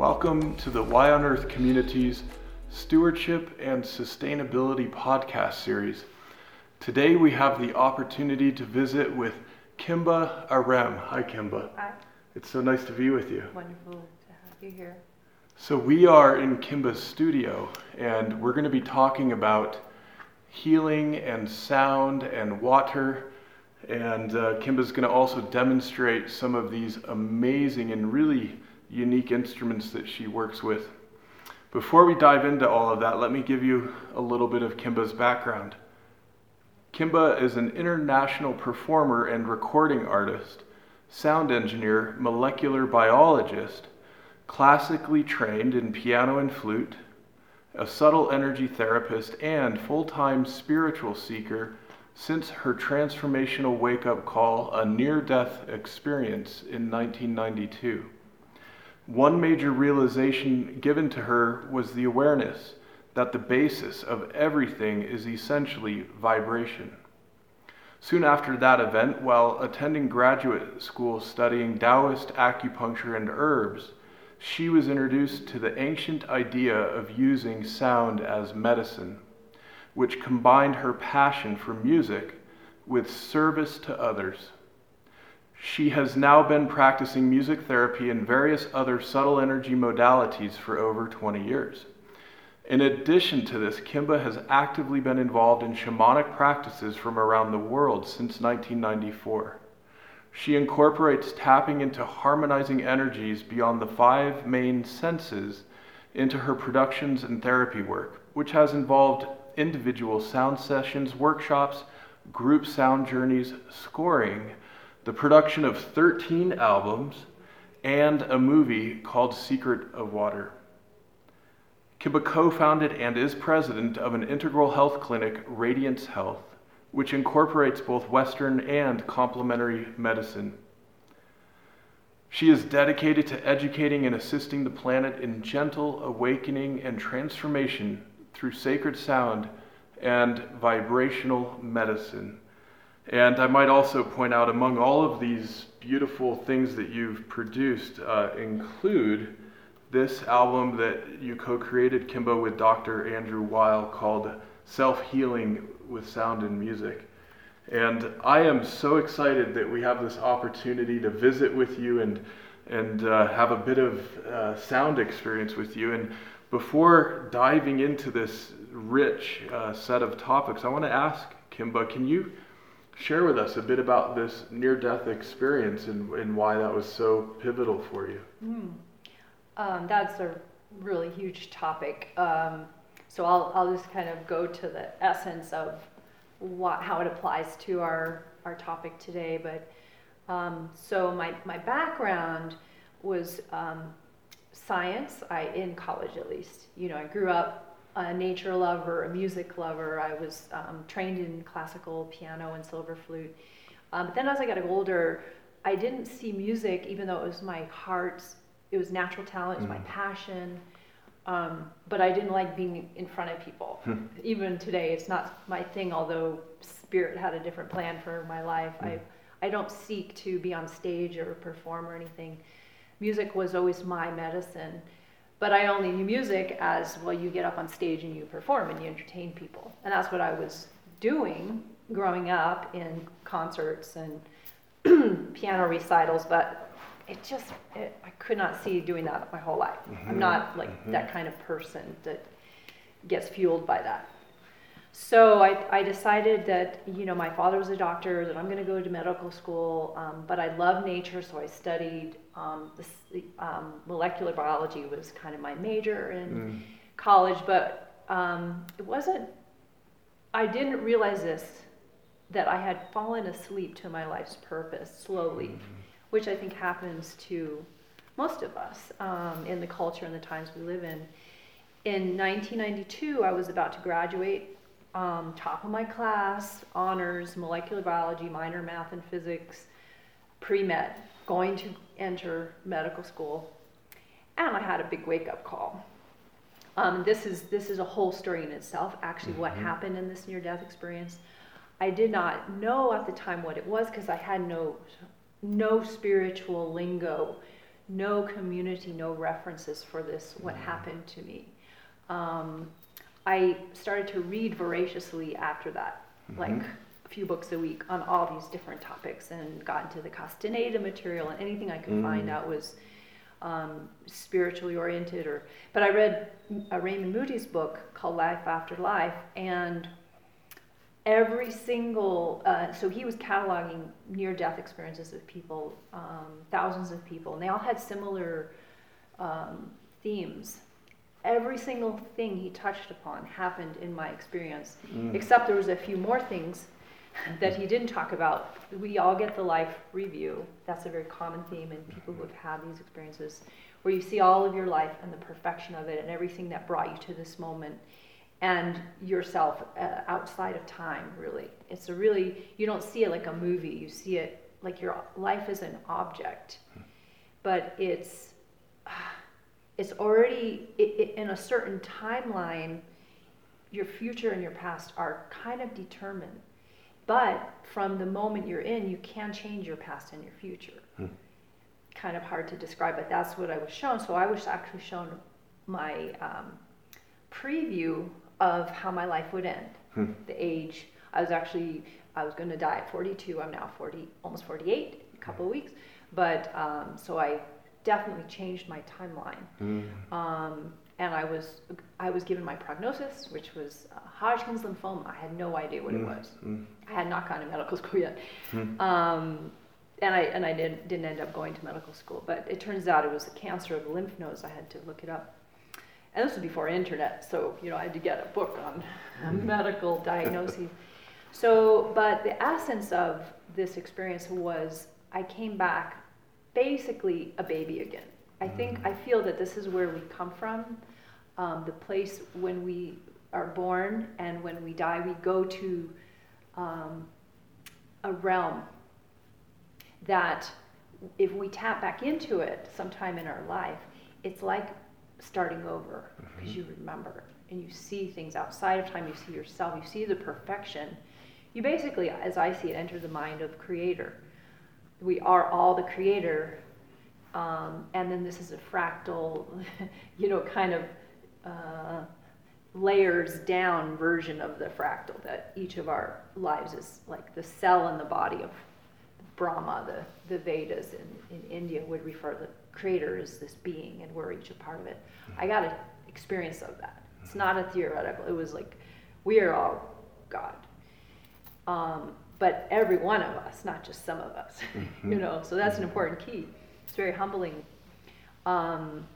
Welcome to the Y on Earth Communities Stewardship and Sustainability podcast series. Today we have the opportunity to visit with Kimba Arem. Hi, Kimba. Hi. It's so nice to be with you. Wonderful to have you here. So, we are in Kimba's studio, and we're going to be talking about healing and sound and water. And uh, Kimba's going to also demonstrate some of these amazing and really unique instruments that she works with. Before we dive into all of that, let me give you a little bit of Kimba's background. Kimba is an international performer and recording artist, sound engineer, molecular biologist, classically trained in piano and flute, a subtle energy therapist, and full time spiritual seeker since her transformational wake up call, a near death experience in 1992. One major realization given to her was the awareness that the basis of everything is essentially vibration. Soon after that event, while attending graduate school studying Taoist acupuncture and herbs, she was introduced to the ancient idea of using sound as medicine, which combined her passion for music with service to others. She has now been practicing music therapy and various other subtle energy modalities for over 20 years. In addition to this, Kimba has actively been involved in shamanic practices from around the world since 1994. She incorporates tapping into harmonizing energies beyond the five main senses into her productions and therapy work, which has involved individual sound sessions, workshops, group sound journeys, scoring, the production of 13 albums, and a movie called Secret of Water. Kimba co founded and is president of an integral health clinic, Radiance Health, which incorporates both Western and complementary medicine. She is dedicated to educating and assisting the planet in gentle awakening and transformation through sacred sound and vibrational medicine. And I might also point out among all of these beautiful things that you've produced uh, include this album that you co created, Kimba, with Dr. Andrew Weil called Self Healing with Sound and Music. And I am so excited that we have this opportunity to visit with you and, and uh, have a bit of uh, sound experience with you. And before diving into this rich uh, set of topics, I want to ask Kimba, can you share with us a bit about this near death experience and, and why that was so pivotal for you? Mm. Um, that's a really huge topic. Um, so I'll, I'll just kind of go to the essence of what, how it applies to our, our topic today. But um, so my, my background was um, science, I, in college at least. You know, I grew up a nature lover, a music lover. I was um, trained in classical piano and silver flute. Um, but then as I got older, I didn't see music, even though it was my heart's it was natural talent, it was mm. my passion. Um, but I didn't like being in front of people. Hmm. Even today, it's not my thing. Although Spirit had a different plan for my life, mm. I I don't seek to be on stage or perform or anything. Music was always my medicine, but I only knew music as well. You get up on stage and you perform and you entertain people, and that's what I was doing growing up in concerts and piano recitals. But it just it, I could not see doing that my whole life. Mm-hmm. I'm not like mm-hmm. that kind of person that gets fueled by that. So I, I decided that you know my father was a doctor that I'm going to go to medical school, um, but I love nature, so I studied um, this, um, molecular biology was kind of my major in mm. college, but um, it wasn't. I didn't realize this that I had fallen asleep to my life's purpose slowly. Mm-hmm which I think happens to most of us um, in the culture and the times we live in. In 1992, I was about to graduate, um, top of my class, honors, molecular biology, minor math and physics, pre med, going to enter medical school, and I had a big wake up call. Um, this is this is a whole story in itself. Actually, mm-hmm. what happened in this near death experience, I did not know at the time what it was because I had no no spiritual lingo, no community, no references for this, what Mm. happened to me. Um, I started to read voraciously after that, like Mhm. a few books a week on all these different topics and got into the Castaneda material and anything I could find Mm. out was um, spiritually oriented or but I read uh, Raymond Moody's book called Life After Life and every single uh, so he was cataloging near death experiences of people um, thousands of people and they all had similar um, themes every single thing he touched upon happened in my experience Mm. except there was a few more things that he didn't talk about. We all get the life review. That's a very common theme in people who have had these experiences where you see all of your life and the perfection of it and everything that brought you to this moment and yourself uh, outside of time really. It's a really you don't see it like a movie. You see it like your life is an object. But it's it's already i i in a certain timeline your future and your past are kind of determined but from the moment you're in you can change your past and your future. Hmm. kind of hard to describe but that's what i was shown. So i was actually shown my um, preview of how my life would end. Hmm. the age i was actually i was going to die at 42 i'm now 40 almost 48 a couple of weeks. But um, so i definitely changed my timeline. Mm. um, and I was I was given my prognosis, which was uh, Hodgkin's lymphoma. I had no idea what it Mm. was. Mm. I had not gone to medical school yet, Mm. um, and I and I didn't didn't end up going to medical school. But it turns out it was a cancer of the lymph nodes. I had to look it up, and this was before internet, so you know I had to get a book on Mm. medical diagnoses. So, but the essence of this experience was I came back basically a baby again. I think I feel that this is where we come from. Um, the place when we are born and when we die, we go to um, a realm that if we tap back into it sometime in our life, it's like starting over because you remember and you see things outside of time, you see yourself, you see the perfection. You basically, as I see it, enter the mind of creator. We are all the creator um, and then this is a fractal, you know, kind of uh, layers down version of the fractal that each of our lives is like the cell in the body of Brahma, the, the Vedas in, in India would refer to the creator as this being, and we're each a part of it. I got an experience of that. It's not a theoretical, it was like we are all God. Um, but every one of us, not just some of us, you know, so that's an important key. It's very humbling. Um,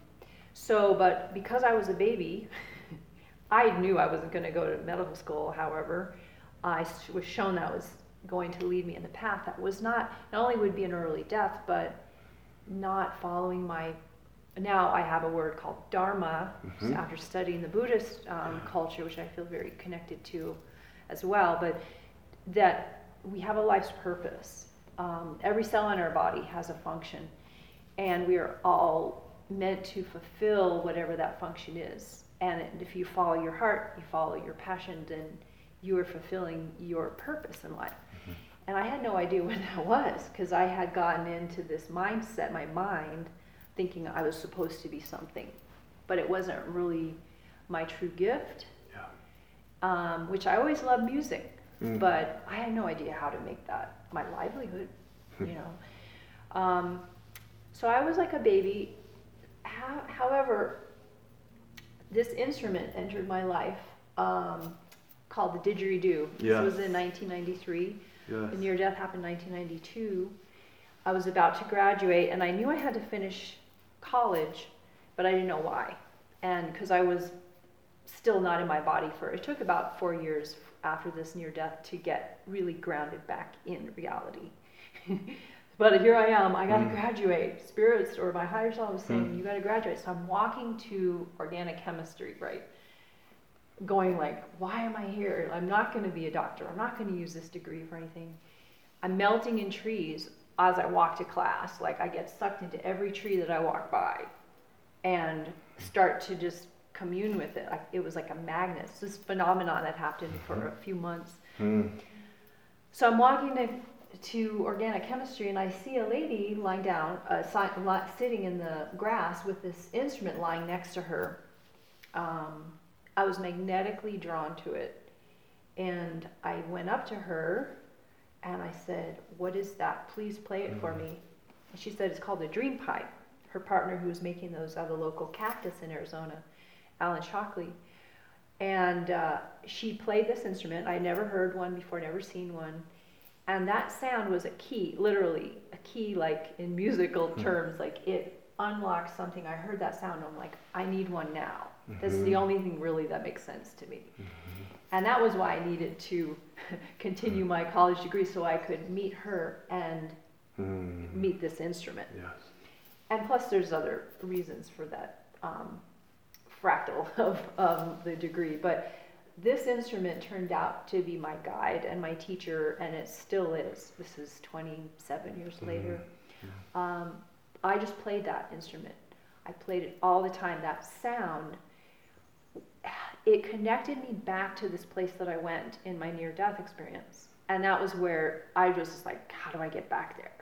so, but because I was a baby, I knew I wasn't going to go to medical school. However, I was shown that was going to lead me in the path that was not, not only would be an early death, but not following my. Now I have a word called dharma Mhm. after studying the Buddhist um, culture, which I feel very connected to as well. But that we have a life's purpose. Um, every cell in our body has a function, and we are all meant to fulfill whatever that function is. And if you follow your heart, you follow your passion, then you are fulfilling your purpose in life. And I had no idea what that was because I had gotten into this mindset, my mind, thinking I was supposed to be something, but it wasn't really my true gift. Yeah. Um, which I always loved music, Mm. but I had no idea how to make that my livelihood, you know. Um, so I was like a baby. How, however, this instrument entered my life um, called the didgeridoo. Yeah. This was in 1993. Yes. The near death happened in 1992. I was about to graduate, and I knew I had to finish college, but I didn't know why. And because I was still not in my body for it took about four years after this near death to get really grounded back in reality. but here I am, I gotta Mm. graduate. Spirits or my higher self was saying, Mm. You gotta graduate. So I'm walking to organic chemistry, right? Going like, why am I here? I'm not gonna be a doctor. I'm not gonna use this degree for anything. I'm melting in trees as I walk to class. Like I get sucked into every tree that I walk by and start to just commune with it. Like it was like a magnet. It's this phenomenon that happened for a few months. Mm. So I'm walking to to organic chemistry and I see a lady lying down, uh, si- sitting in the grass with this instrument lying next to her. Um, I was magnetically drawn to it. And I went up to her and I said, What is that? Please play it for me. And she said, It's called a dream pipe. Her partner, who was making those out of the local cactus in Arizona, Alan Shockley. And uh, she played this instrument. I never heard one before, never seen one. And that sound was a key, literally a key, like in musical mm-hmm. terms, like it unlocked something. I heard that sound. I'm like, I need one now. Mm-hmm. That's the only thing really that makes sense to me. Mm-hmm. And that was why I needed to continue mm-hmm. my college degree so I could meet her and mm-hmm. meet this instrument. Yes. And plus, there's other reasons for that um, fractal of um, the degree. But this instrument turned out to be my guide and my teacher, and it still is. This is 27 years mm-hmm. later. Um, I just played that instrument. I played it all the time. That sound, it connected me back to this place that I went in my near death experience. And that was where I was just like, how do I get back there?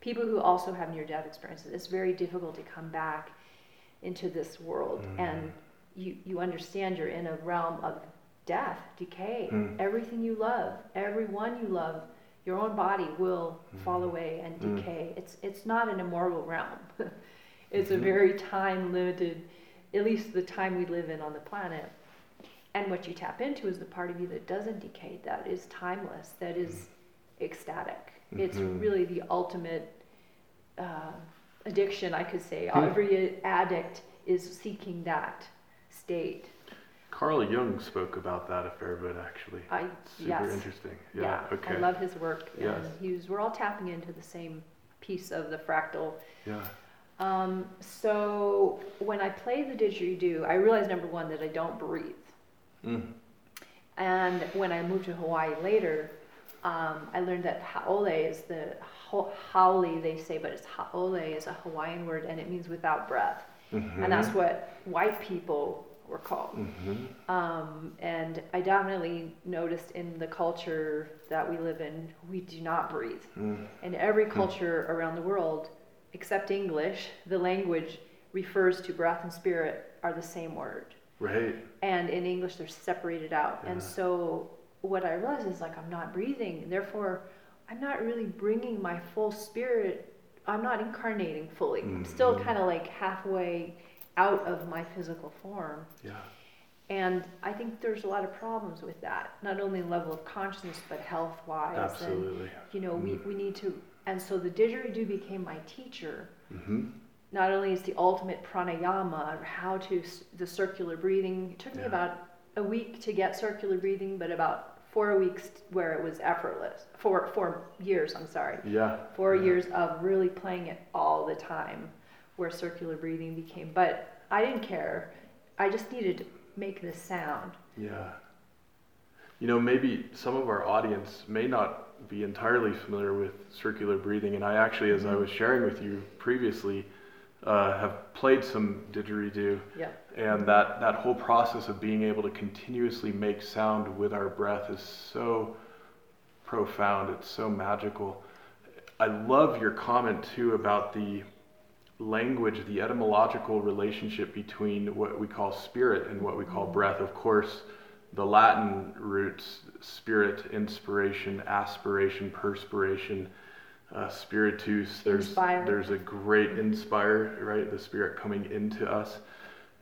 People who also have near death experiences, it's very difficult to come back into this world mm. and you, you understand you're in a realm of death, decay. Mm. Everything you love, everyone you love, your own body will mm. fall away and mm. decay. It's it's not an immortal realm. it's mm-hmm. a very time limited, at least the time we live in on the planet. And what you tap into is the part of you that doesn't decay, that is timeless, that is mm. ecstatic. Mm-hmm. It's really the ultimate uh, addiction, I could say. Hmm. Every addict is seeking that state. Carl Jung spoke about that a fair bit, actually. I super yes. interesting. Yeah, yeah, okay. I love his work. Yes. He was, we're all tapping into the same piece of the fractal. Yeah. Um, so when I play the didgeridoo, I realize number one that I don't breathe. Mm. And when I moved to Hawaii later, um, I learned that haole is the haole they say, but it's haole is a Hawaiian word and it means without breath. Mm-hmm. And that's what white people were called. Mm-hmm. Um, and I definitely noticed in the culture that we live in, we do not breathe. Mm. In every mm. culture mm. around the world, except English, the language refers to breath and spirit are the same word. Right. And in English, they're separated out. Yeah. And so what I realized is like, I'm not breathing. Therefore, I'm not really bringing my full spirit I'm not incarnating fully. Mm-hmm. I'm still kind of like halfway out of my physical form. Yeah. And I think there's a lot of problems with that, not only level of consciousness, but health wise. Absolutely. And, you know, mm-hmm. we, we need to, and so the didgeridoo became my teacher. Mm-hmm. Not only is the ultimate pranayama, how to, the circular breathing, it took yeah. me about a week to get circular breathing, but about four weeks where it was effortless. Four four years, I'm sorry. Yeah. Four yeah. years of really playing it all the time, where circular breathing became. But I didn't care. I just needed to make this sound. Yeah. You know, maybe some of our audience may not be entirely familiar with circular breathing, and I actually, as mm-hmm. I was sharing with you previously, uh, have played some didgeridoo. Yeah. And that, that whole process of being able to continuously make sound with our breath is so profound. It's so magical. I love your comment too about the language, the etymological relationship between what we call spirit and what we call breath. Of course, the Latin roots, spirit, inspiration, aspiration, perspiration uh, spiritus. There's inspire. there's a great inspire, right? The spirit coming into us.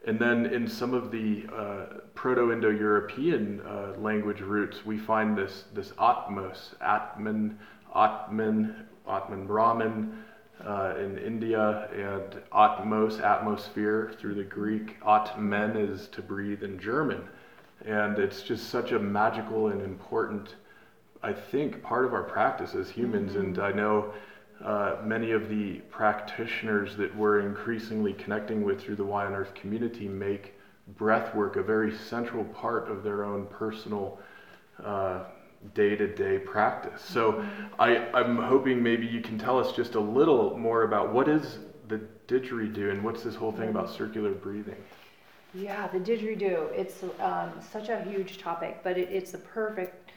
And then in some of the uh, Proto-Indo-European uh, language roots, we find this this atmos, atman, atman, atman Brahman uh, in India, and atmos, atmosphere through the Greek. Atmen is to breathe in German, and it's just such a magical and important I think, part of our practice as humans. Mm-hmm. And I know uh, many of the practitioners that we're increasingly connecting with through the Y on Earth community make breath work a very central part of their own personal day to day practice. So mm-hmm. I, I'm hoping maybe you can tell us just a little more about what is the didgeridoo and what's this whole thing about circular breathing? Yeah, the didgeridoo. It's um, such a huge topic, but it, it's the perfect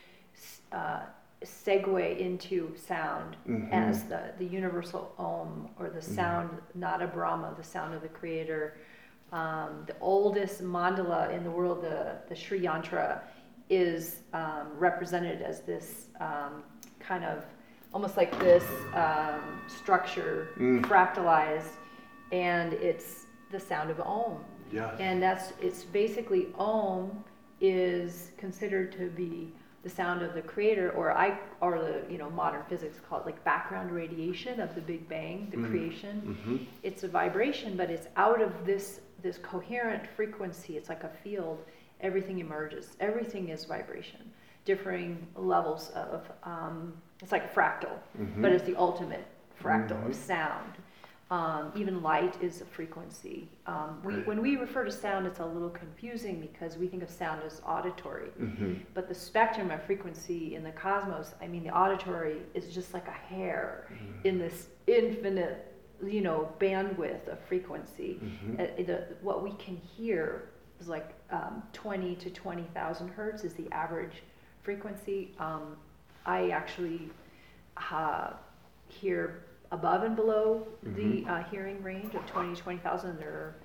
uh, segue into sound Mhm. as the, the universal om or the Mm-hmm. sound, Nada Brahma, the sound of the creator. Um, the oldest mandala in the world, the, the Sri Yantra, is um, represented as this um, kind of almost like this um, structure Mm. fractalized, and it's the sound of om. Yes. And that's, it's basically Om is considered to be the sound of the creator, or I, or the, you know, modern physics call it like background radiation of the Big Bang, the Mm. creation. hmm It's a vibration, but it's out of this, this coherent frequency. It's like a field. Everything emerges. Everything is vibration. Differing levels of, um, it's like fractal, Mhm. but it's the ultimate fractal Mhm. of sound. Um, even light is a frequency. Um, we, when we refer to sound, it's a little confusing because we think of sound as auditory. hmm But the spectrum of frequency in the cosmos, I mean, the auditory is just like a hair Mm-hmm. in this infinite, you know, bandwidth of frequency. Mhm. Uh, the, what we can hear is like um, 20 to 20,000 hertz is the average frequency. Um, I actually uh, hear above and below the uh, hearing range of 20 to 20,000. There are,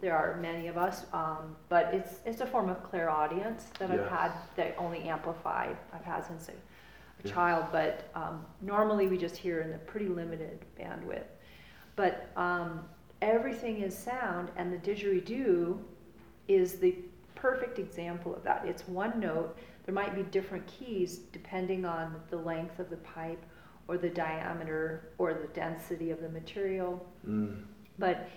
there are many of us, um, but it's, it's a form of clairaudience that I've had that only amplified, I've had since a, a Yes. child, but um, normally we just hear in a pretty limited bandwidth. But um, everything is sound, and the didgeridoo is the perfect example of that. It's one note. There might be different keys depending on the length of the pipe, or the diameter, or the density of the material. Mm. But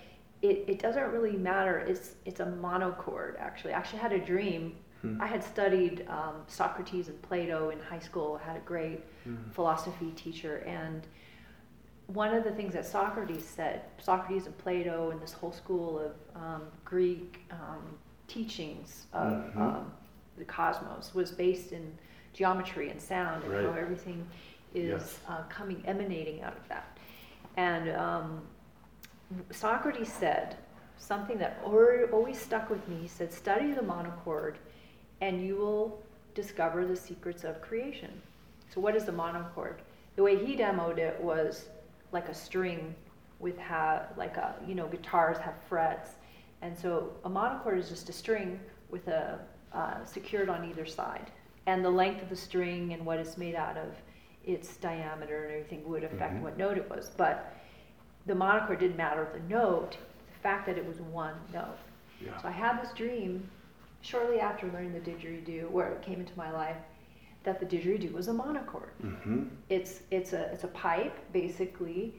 it, it doesn't really matter. It's it's a monochord actually. I actually had a dream. Hmm. I had studied um, Socrates and Plato in high school. I had a great Mm. philosophy teacher, and one of the things that Socrates said, Socrates and Plato and this whole school of um, Greek um, teachings of Mhm. um, the cosmos was based in geometry and sound and how everything is Yes. uh, coming, emanating out of that. And um, Socrates said something that al- always stuck with me. He said, Study the monochord and you will discover the secrets of creation. So, what is the monochord? The way he demoed it was like a string with ha- like a you know guitars have frets, and so a monochord is just a string with a uh, secured on either side, and the length of the string and what it's made out of, its diameter and everything would affect Mhm. what note it was. But the monochord didn't matter the note, the fact that it was one note. Yeah. So I had this dream shortly after learning the didgeridoo, where it came into my life, that the didgeridoo was a monochord. Mm-hmm. It's it's a it's a pipe basically,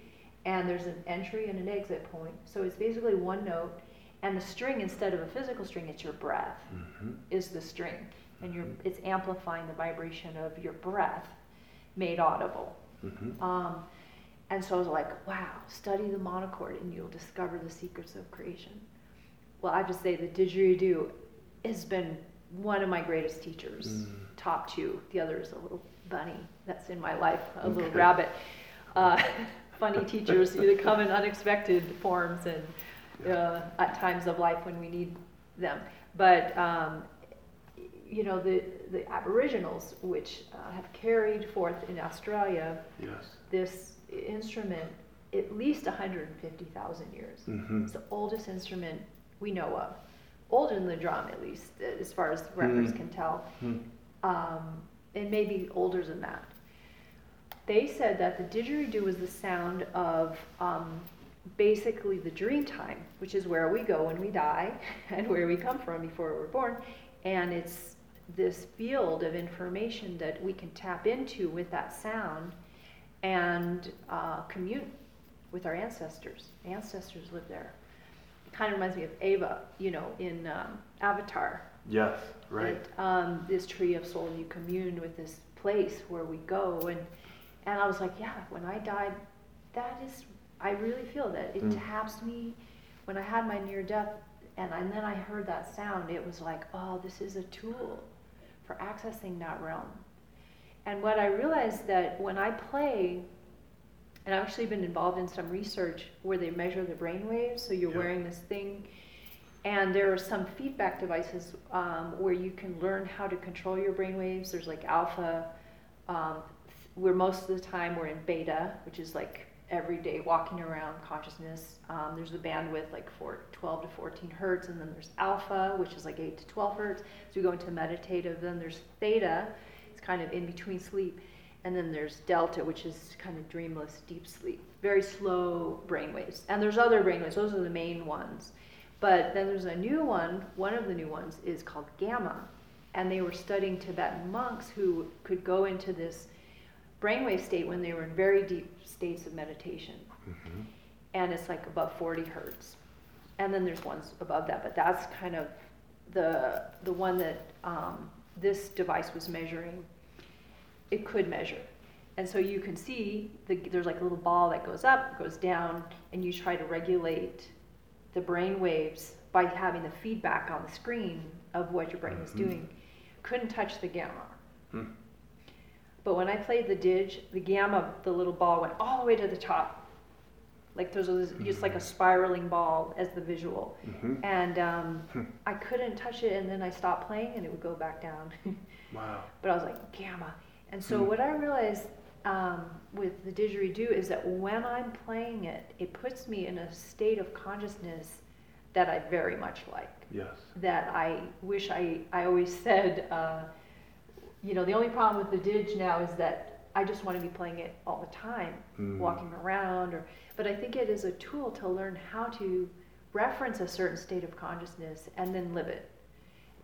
and there's an entry and an exit point. So it's basically one note, and the string instead of a physical string, it's your breath hmm is the string, and you're it's amplifying the vibration of your breath, made audible. hmm Um, and so I was like, wow, study the monochord and you'll discover the secrets of creation. Well, I have to say the didgeridoo has been one of my greatest teachers, Mm. top two. The other is a little bunny that's in my life, a little rabbit. Uh, funny teachers who come in unexpected forms and uh, at times of life when we need them. But um, you know the the Aboriginals, which uh, have carried forth in Australia Yes. this instrument at least 150,000 years. hmm It's the oldest instrument we know of, older than the drum at least, as far as the records Hmm. can tell, Hmm. um, and maybe older than that. They said that the didgeridoo was the sound of um, basically the dream time, which is where we go when we die and where we come from before we're born, and it's this field of information that we can tap into with that sound and uh, commune with our ancestors. Ancestors live there. It kind of reminds me of Eywa, you know, in um, Avatar. Yes. Right. Um, this tree of soul, you commune with this place where we go, and and I was like, yeah, when I died, that is, I really feel that it Mm. taps me. When I had my near death, and, and then I heard that sound, it was like, oh, this is a tool for accessing that realm. And what I realized that when I play, and I've actually been involved in some research where they measure the brain waves, so you're Yeah. wearing this thing, and there are some feedback devices um, where you can learn how to control your brain waves. There's like alpha, um, we're most of the time we're in beta, which is like every day walking around consciousness. Um, there's the bandwidth like four, 12 to 14 hertz, and then there's alpha, which is like 8 to 12 hertz. So we go into meditative. Then there's theta, it's kind of in between sleep. And then there's delta, which is kind of dreamless, deep sleep. Very slow brain waves. And there's other brain waves, those are the main ones. But then there's a new one, one of the new ones is called gamma. And they were studying Tibetan monks who could go into this brainwave state when they were in very deep states of meditation. Mm-hmm. And it's like above 40 hertz. And then there's ones above that, but that's kind of the, the one that um, this device was measuring. It could measure. And so you can see the, there's like a little ball that goes up, goes down, and you try to regulate the brain waves by having the feedback on the screen of what your brain mm-hmm. is doing. Couldn't touch the gamma. Hmm. But when I played the dig, the gamma, the little ball went all the way to the top. Like there was just like a mm-hmm. spiraling ball as the visual. Mm-hmm. And um, hmm. I couldn't touch it, and then I stopped playing, and it would go back down. wow. But I was like, gamma. And so hmm. what I realized um, with the didgeridoo is that when I'm playing it, it puts me in a state of consciousness that I very much like. Yes. That I wish I, I always said, uh, you know, the only problem with the Dig now is that I just want to be playing it all the time, mm. walking around. Or, but I think it is a tool to learn how to reference a certain state of consciousness and then live it.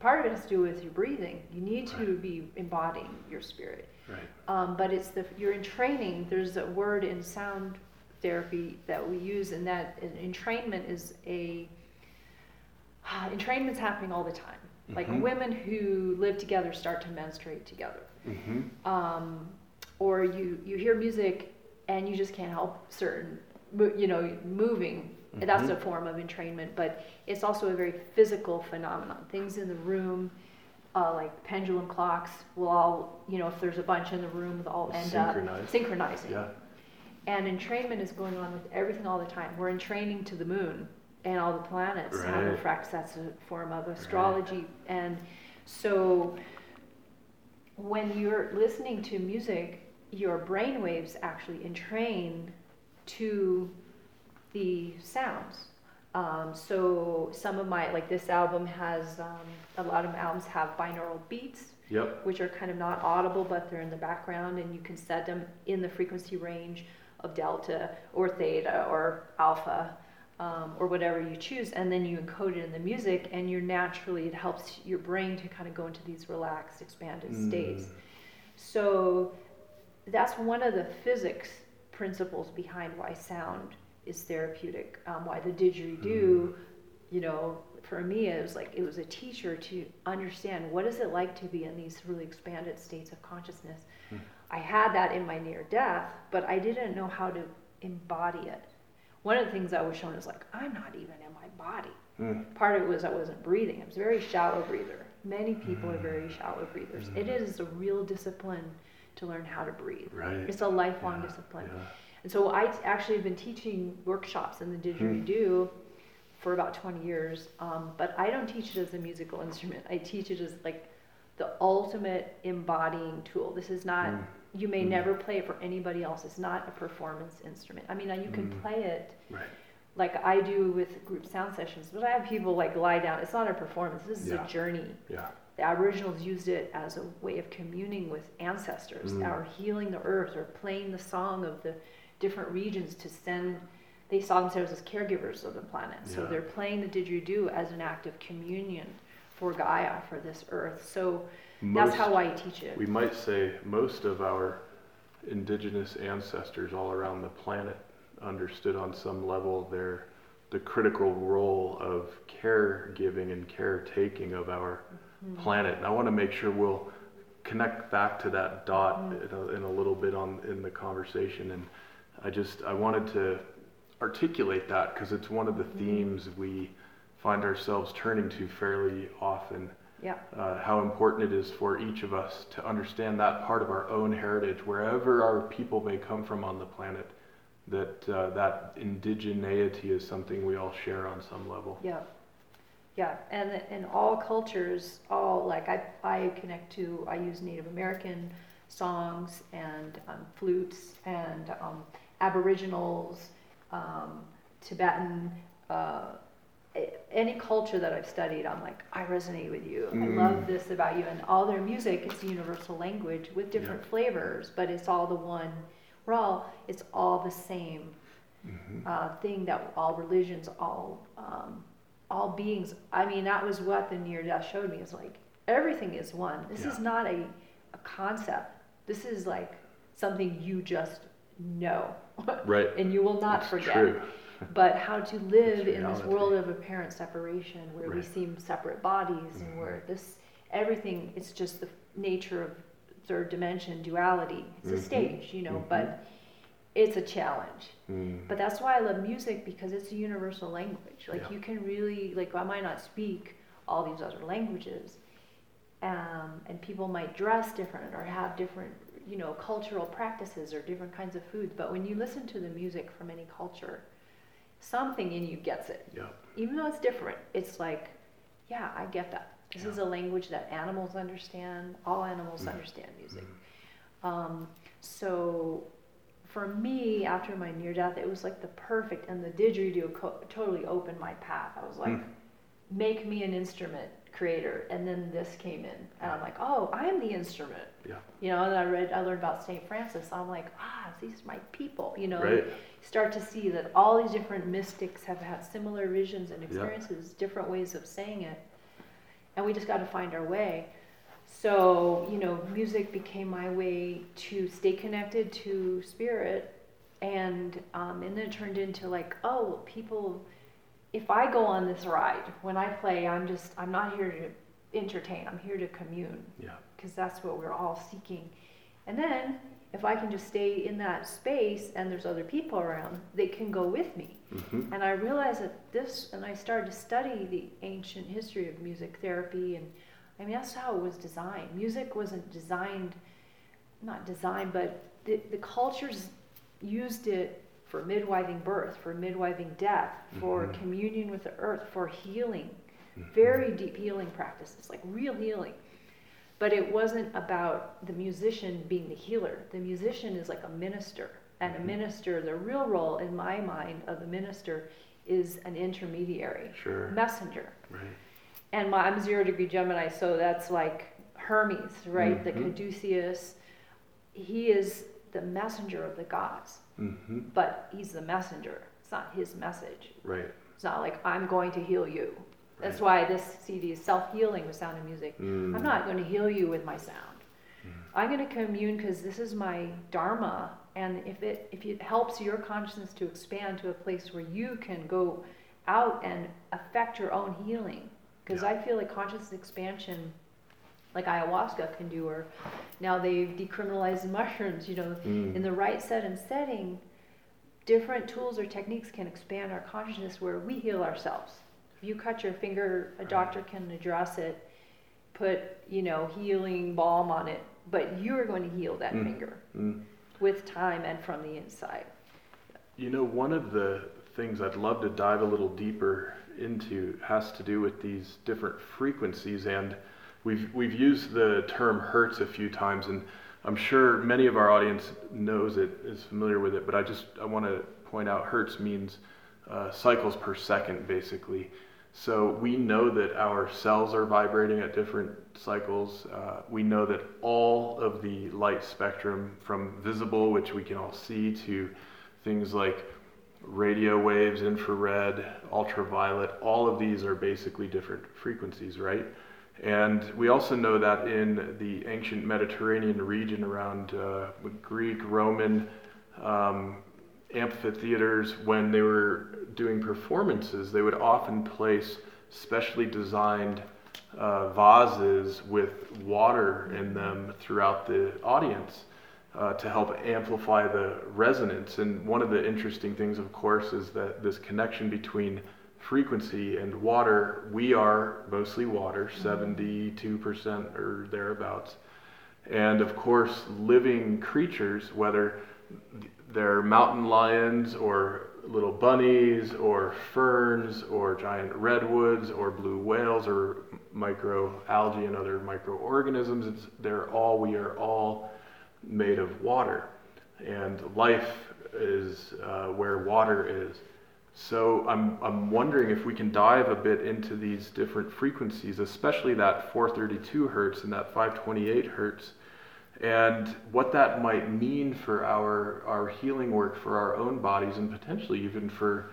Part of it has to do with your breathing. You need to right. be embodying your spirit. Right. Um, but it's the you're in training. There's a word in sound therapy that we use, and that entrainment is a uh, entrainment's happening all the time. Like mm-hmm. women who live together start to menstruate together. Mm-hmm. Um, or you, you hear music and you just can't help certain, you know, moving. Mm-hmm. That's a form of entrainment, but it's also a very physical phenomenon. Things in the room, uh, like pendulum clocks, will all, you know, if there's a bunch in the room, they'll all end up synchronizing. Yeah. And entrainment is going on with everything all the time. We're entraining to the moon and all the planets right. refracts. That's a form of astrology. Right. And so when you're listening to music, your brain waves actually entrain to the sounds. Um, so some of my, like this album has, um, a lot of albums have binaural beats, yep. which are kind of not audible, but they're in the background, and you can set them in the frequency range of delta or theta or alpha um, or whatever you choose, and then you encode it in the music, and you're naturally, it helps your brain to kind of go into these relaxed, expanded mm. states. So that's one of the physics principles behind why sound is therapeutic, um, why the didgeridoo, mm. you know, for me, it was like it was a teacher to understand what is it like to be in these really expanded states of consciousness. Mm. I had that in my near death, but I didn't know how to embody it one of the things I was shown is like, I'm not even in my body. Mm. Part of it was I wasn't breathing. I was a very shallow breather. Many people mm. are very shallow breathers. Mm. It is a real discipline to learn how to breathe. Right. It's a lifelong yeah. discipline. Yeah. And so I actually have been teaching workshops in the didgeridoo mm. for about 20 years, um, but I don't teach it as a musical instrument. I teach it as like the ultimate embodying tool. This is not mm you may mm. never play it for anybody else. It's not a performance instrument. I mean, you can mm. play it right. like I do with group sound sessions, but I have people like lie down. It's not a performance. This is yeah. a journey. Yeah. The Aboriginals used it as a way of communing with ancestors, mm. or healing the earth, or playing the song of the different regions to send. They saw themselves as caregivers of the planet, so yeah. they're playing the didgeridoo as an act of communion for Gaia, for this earth. So most, That's how I teach it. We might say most of our indigenous ancestors all around the planet understood on some level their the critical role of caregiving and caretaking of our mm-hmm. planet. And I want to make sure we'll connect back to that dot mm-hmm. in, a, in a little bit on in the conversation. And I just I wanted to articulate that because it's one of the mm-hmm. themes we find ourselves turning to fairly often yeah. Uh, how important it is for each of us to understand that part of our own heritage, wherever our people may come from on the planet, that uh, that indigeneity is something we all share on some level. Yeah. Yeah, and in all cultures, all like I, I connect to, I use Native American songs and um, flutes and um, Aboriginals, um, Tibetan, uh, any culture that I've studied, I'm like, I resonate with you. Mm. I love this about you. And all their music is universal language with different yeah. flavors, but it's all the one. We're all, it's all the same mm-hmm. uh, thing that all religions, all, um, all beings. I mean, that was what the near death showed me. It's like everything is one. This yeah. is not a, a concept. This is like something you just know. Right. and you will not forget. True but how to live in this world of apparent separation where right. we seem separate bodies mm-hmm. and where this everything it's just the nature of third dimension duality it's mm-hmm. a stage you know mm-hmm. but it's a challenge mm. but that's why i love music because it's a universal language like yeah. you can really like i might not speak all these other languages um, and people might dress different or have different you know cultural practices or different kinds of foods but when you listen to the music from any culture something in you gets it. Even though it's different, it's like, yeah, I get that. This yeah. is a language that animals understand. All animals mm. understand music. Mm. Um, so for me, after my near death, it was like the perfect, and the didgeridoo co- totally opened my path. I was like, mm. make me an instrument creator. And then this came in, and I'm like, oh, I'm the instrument. Yeah. You know, and I read, I learned about St. Francis. I'm like, ah, these are my people. You know, right. Start to see that all these different mystics have had similar visions and experiences, yeah. different ways of saying it, and we just got to find our way. So, you know, music became my way to stay connected to spirit, and um, and then it turned into like, oh, people if I go on this ride, when I play, I'm just, I'm not here to entertain, I'm here to commune. Yeah. Because that's what we're all seeking. And then, if I can just stay in that space and there's other people around, they can go with me. Mm-hmm. And I realized that this, and I started to study the ancient history of music therapy, and I mean, that's how it was designed. Music wasn't designed, not designed, but the, the cultures used it for midwiving birth, for midwiving death, for mm-hmm. communion with the earth, for healing, mm-hmm. very deep healing practices, like real healing. But it wasn't about the musician being the healer. The musician is like a minister. And a mm-hmm. minister, the real role in my mind of the minister is an intermediary, sure. messenger. Right. And my, I'm zero degree Gemini, so that's like Hermes, right? The mm-hmm. Caduceus. He is the messenger of the gods. Mm-hmm. But he's the messenger. It's not his message. Right. It's not like I'm going to heal you. That's why this CD is self healing with sound and music. Mm. I'm not going to heal you with my sound. Mm. I'm going to commune because this is my dharma, and if it if it helps your consciousness to expand to a place where you can go out and affect your own healing, because yeah. I feel like conscious expansion like ayahuasca can do, or now they've decriminalized mushrooms. You know, mm. in the right set and setting, different tools or techniques can expand our consciousness where we heal ourselves. If you cut your finger, a doctor can address it, put you know healing balm on it, but you are going to heal that mm. finger mm. with time and from the inside. You know, one of the things I'd love to dive a little deeper into has to do with these different frequencies and We've, we've used the term hertz a few times, and I'm sure many of our audience knows it, is familiar with it, but I just I want to point out hertz means uh, cycles per second, basically. So we know that our cells are vibrating at different cycles. Uh, we know that all of the light spectrum, from visible, which we can all see, to things like radio waves, infrared, ultraviolet, all of these are basically different frequencies, right? And we also know that in the ancient Mediterranean region around uh, Greek, Roman um, amphitheaters, when they were doing performances, they would often place specially designed uh, vases with water in them throughout the audience uh, to help amplify the resonance. And one of the interesting things, of course, is that this connection between frequency and water, we are mostly water, 72% mm-hmm. or thereabouts. And of course, living creatures, whether they're mountain lions or little bunnies or ferns or giant redwoods or blue whales or microalgae and other microorganisms, it's, they're all, we are all made of water, and life is uh, where water is. So I'm, I'm wondering if we can dive a bit into these different frequencies, especially that 432 hertz and that 528 hertz, and what that might mean for our, our healing work for our own bodies and potentially even for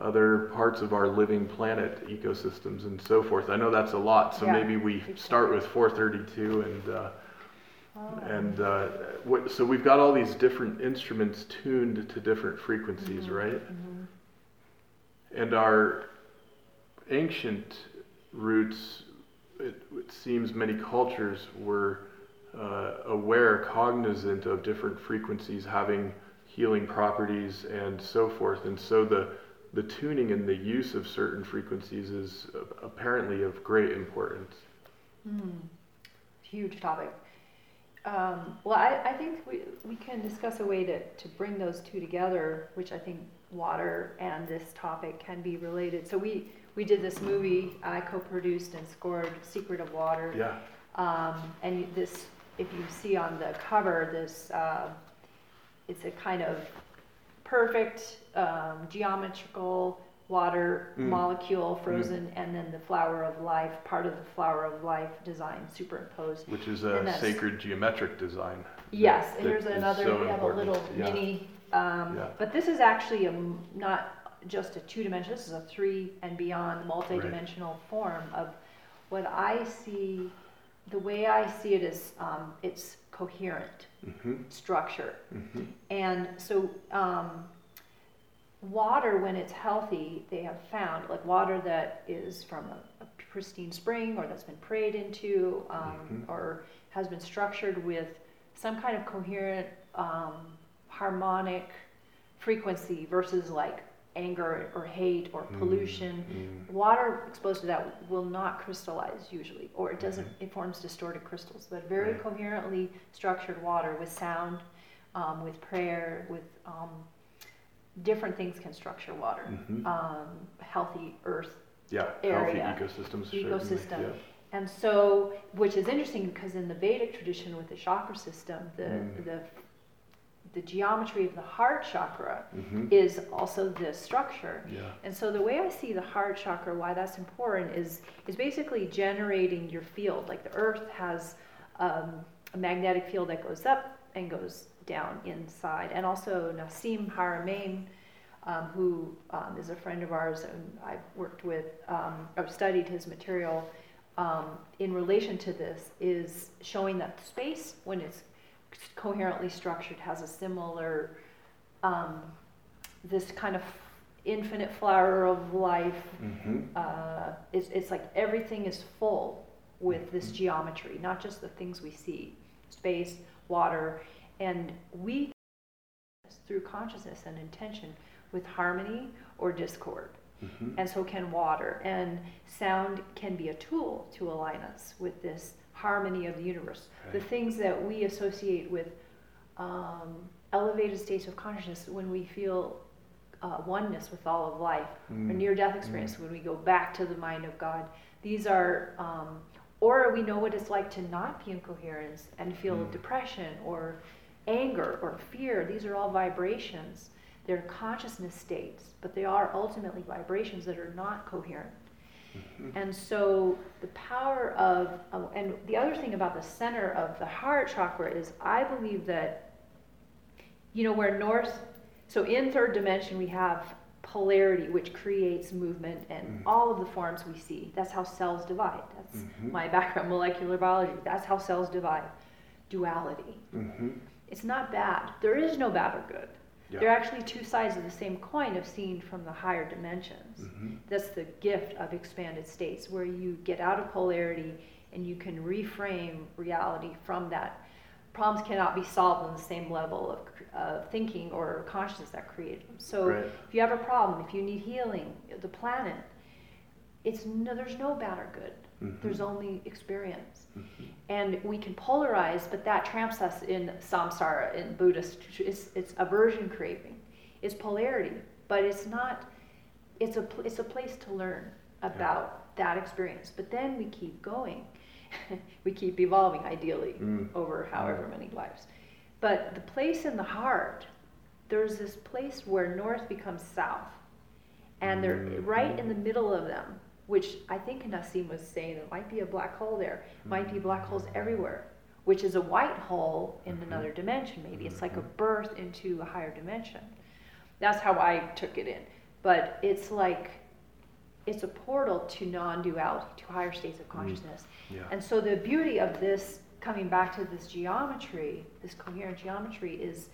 other parts of our living planet ecosystems and so forth. I know that's a lot, so Yeah, maybe we exactly. start with 432 and uh, Oh. and uh, what, so we've got all these different instruments tuned to different frequencies, Mhm, right? mhm. And our ancient roots, it, it seems many cultures were uh, aware, cognizant of different frequencies having healing properties and so forth. And so the, the tuning and the use of certain frequencies is apparently of great importance. Hmm. Huge topic. Um, well, I, I think we, we can discuss a way to, to bring those two together, which I think water and this topic can be related. So we, we did this movie, I co-produced and scored Secret of Water. Yeah. Um, and this, if you see on the cover, this, uh, it's a kind of perfect um, geometrical water Mm. molecule frozen, and then the flower of life, part of the flower of life design superimposed. Which is a sacred geometric design. Yes, that- and here's another, so we have a little Yeah. mini, um, Yeah. but this is actually a not just a two-dimensional, this is a three and beyond multi-dimensional form of what I see, the way I see it is, um, it's coherent hmm structure. hmm And so, um, water, when it's healthy, they have found, like water that is from a, a pristine spring or that's been prayed into, um, Mhm. or has been structured with some kind of coherent, um, harmonic frequency versus like anger or hate or pollution. Mm. Water exposed to that will not crystallize usually, or it doesn't, Mhm. it forms distorted crystals. But very Right. coherently structured water with sound, um, with prayer, with um, different things can structure water. Mhm. Um, healthy earth. Yeah, area, healthy ecosystems. ecosystem. Yeah. And so, which is interesting because in the Vedic tradition with the chakra system, the, Mm. the, the geometry of the heart chakra Mhm. is also this structure. Yeah. And so the way I see the heart chakra, why that's important, is is basically generating your field. Like the Earth has um, a magnetic field that goes up and goes down inside, and also Nassim Haramein, um, who um, is a friend of ours, and I've worked with, um, I've studied his material. Um, in relation to this, is showing that space, when it's coherently structured, has a similar um, this kind of infinite flower of life. Mhm. Uh, it's, it's like everything is full with this Mhm. geometry, not just the things we see space, water, and we through consciousness and intention with harmony or discord. Mhm. And so can water. And sound can be a tool to align us with this harmony of the universe. The things that we associate with um, elevated states of consciousness when we feel uh, oneness with all of life, or Mm. near death experience when we go back to the mind of God. These are, um, or we know what it's like to not be in coherence and feel Mm. depression or anger or fear. These are all vibrations. They're consciousness states, but they are ultimately vibrations that are not coherent. Mhm. And so the power of, uh, and the other thing about the center of the heart chakra is I believe that, you know, where north, so in third dimension we have polarity, which creates movement and Mm. all of the forms we see. That's how cells divide. That's Mhm. my background, molecular biology. That's how cells divide. Duality. Mhm. It's not bad. There is no bad or good. Yeah. They're actually two sides of the same coin of seen from the higher dimensions. Mhm. That's the gift of expanded states, where you get out of polarity and you can reframe reality from that. Problems cannot be solved on the same level of, of thinking or consciousness that created them. So Right. if you have a problem, if you need healing, the planet, it's no, there's no bad or good. Mhm. There's only experience. Mhm. And we can polarize, but that tramps us in samsara, in Buddhist, it's, it's aversion craving. It's polarity, but it's not, it's a, it's a place to learn about that experience. But then we keep going. we keep evolving, ideally, Mm. over however many lives. But the place in the heart, there's this place where north becomes south. And they're Mm-hmm. right in the middle of them, which I think Nassim was saying there might be a black hole there, might be black holes everywhere, which is a white hole in Mhm. another dimension, maybe. It's like a Mhm. birth into a higher dimension. That's how I took it in. But it's like, it's a portal to non duality, to higher states of consciousness. Yeah. And so the beauty of this, coming back to this geometry, this coherent geometry, is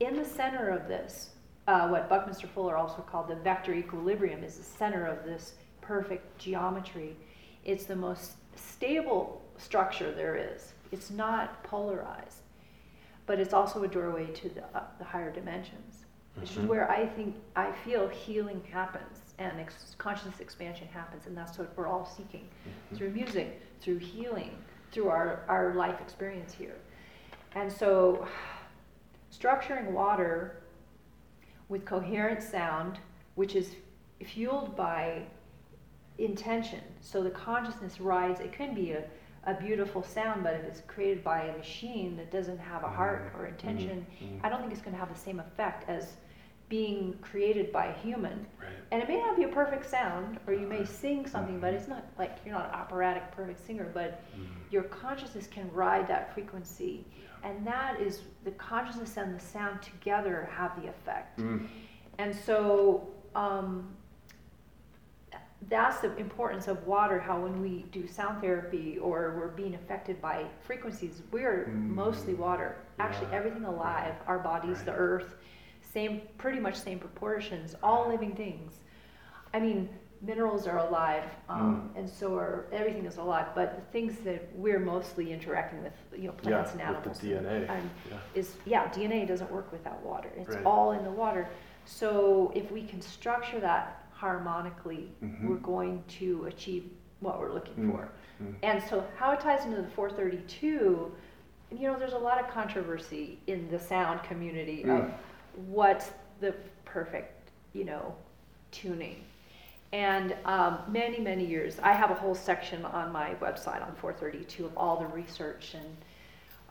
in the center of this, uh, what Buckminster Fuller also called the vector equilibrium is the center of this perfect geometry. It's the most stable structure there is. It's not polarized, but it's also a doorway to the, uh, the higher dimensions, which is Mhm. where I think, I feel healing happens and ex- consciousness expansion happens, and that's what we're all seeking Mhm. through music, through healing, through our, our life experience here. And so, structuring water with coherent sound, which is fueled by intention. So the consciousness rides, it can be a, a beautiful sound, but if it's created by a machine that doesn't have a heart or intention, Mhm. I don't think it's going to have the same effect as being created by a human. Right. And it may not be a perfect sound, or you may sing something, but Mhm. it's not like you're not an operatic perfect singer, but Mhm. your consciousness can ride that frequency. And that is the consciousness and the sound together have the effect. Mm. And so um, that's the importance of water, how when we do sound therapy or we're being affected by frequencies, we're mostly Mm. water. Actually, Yeah. everything alive, our bodies, the earth, same, pretty much same proportions, all living things. I mean, minerals are alive, um, Mm. and so are everything is alive. But the things that we're mostly interacting with, you know, plants and animals, with the DNA. and yeah. is yeah, DNA doesn't work without water. It's Right. all in the water. So if we can structure that harmonically, Mhm. we're going to achieve what we're looking Mm. for. And so how it ties into the 432, you know, there's a lot of controversy in the sound community of Mm. what's the perfect, you know, tuning. And um, many, many years, I have a whole section on my website on 432 of all the research and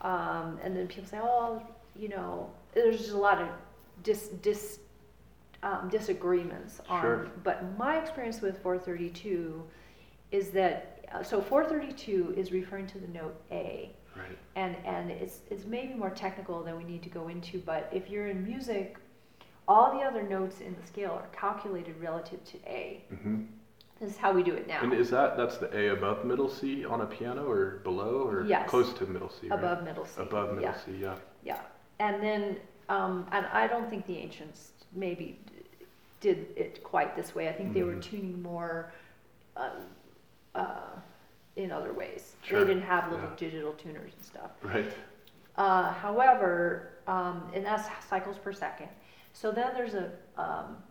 um, and then people say, oh, you know, there's just a lot of dis, dis, um, disagreements on. Sure. But my experience with 432 is that uh, so 432 is referring to the note A, Right. and and it's it's maybe more technical than we need to go into. But if you're in music, all the other notes in the scale are calculated relative to A. hmm This is how we do it now. And is that that's the A above middle C on a piano or below or Yes. close to middle C? right? above middle C. Above middle yeah. C, yeah. Yeah, and then, um, and I don't think the ancients maybe did it quite this way. I think they were Mhm. tuning more uh, uh, in other ways. Sure, They didn't have little yeah. digital tuners and stuff. Right. Uh, however, um, and that's cycles per second. So then there's a um,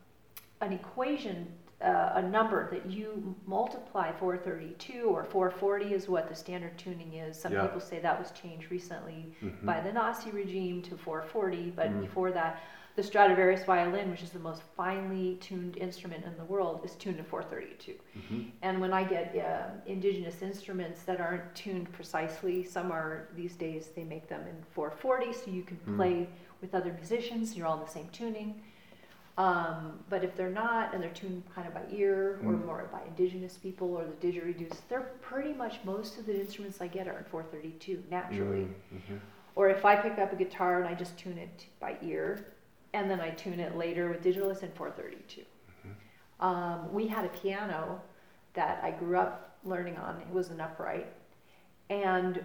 an equation, uh, a number that you multiply 432 or 440 is what the standard tuning is. Some Yeah. people say that was changed recently Mhm. by the Nazi regime to 440, but Mm. before that, the Stradivarius violin, which is the most finely tuned instrument in the world, is tuned to 432. Mhm. And when I get uh, indigenous instruments that aren't tuned precisely, some are these days they make them in 440, so you can Mm. play with other musicians. You're all in the same tuning. Um, but if they're not, and they're tuned kind of by ear or Mm. more by indigenous people or the didgeridoo, they're pretty much most of the instruments I get are in 432 naturally. Mm, mhm. Or if I pick up a guitar and I just tune it by ear, and then I tune it later with digital, it's in 432. Mhm. Um, we had a piano that I grew up learning on. It was an upright, and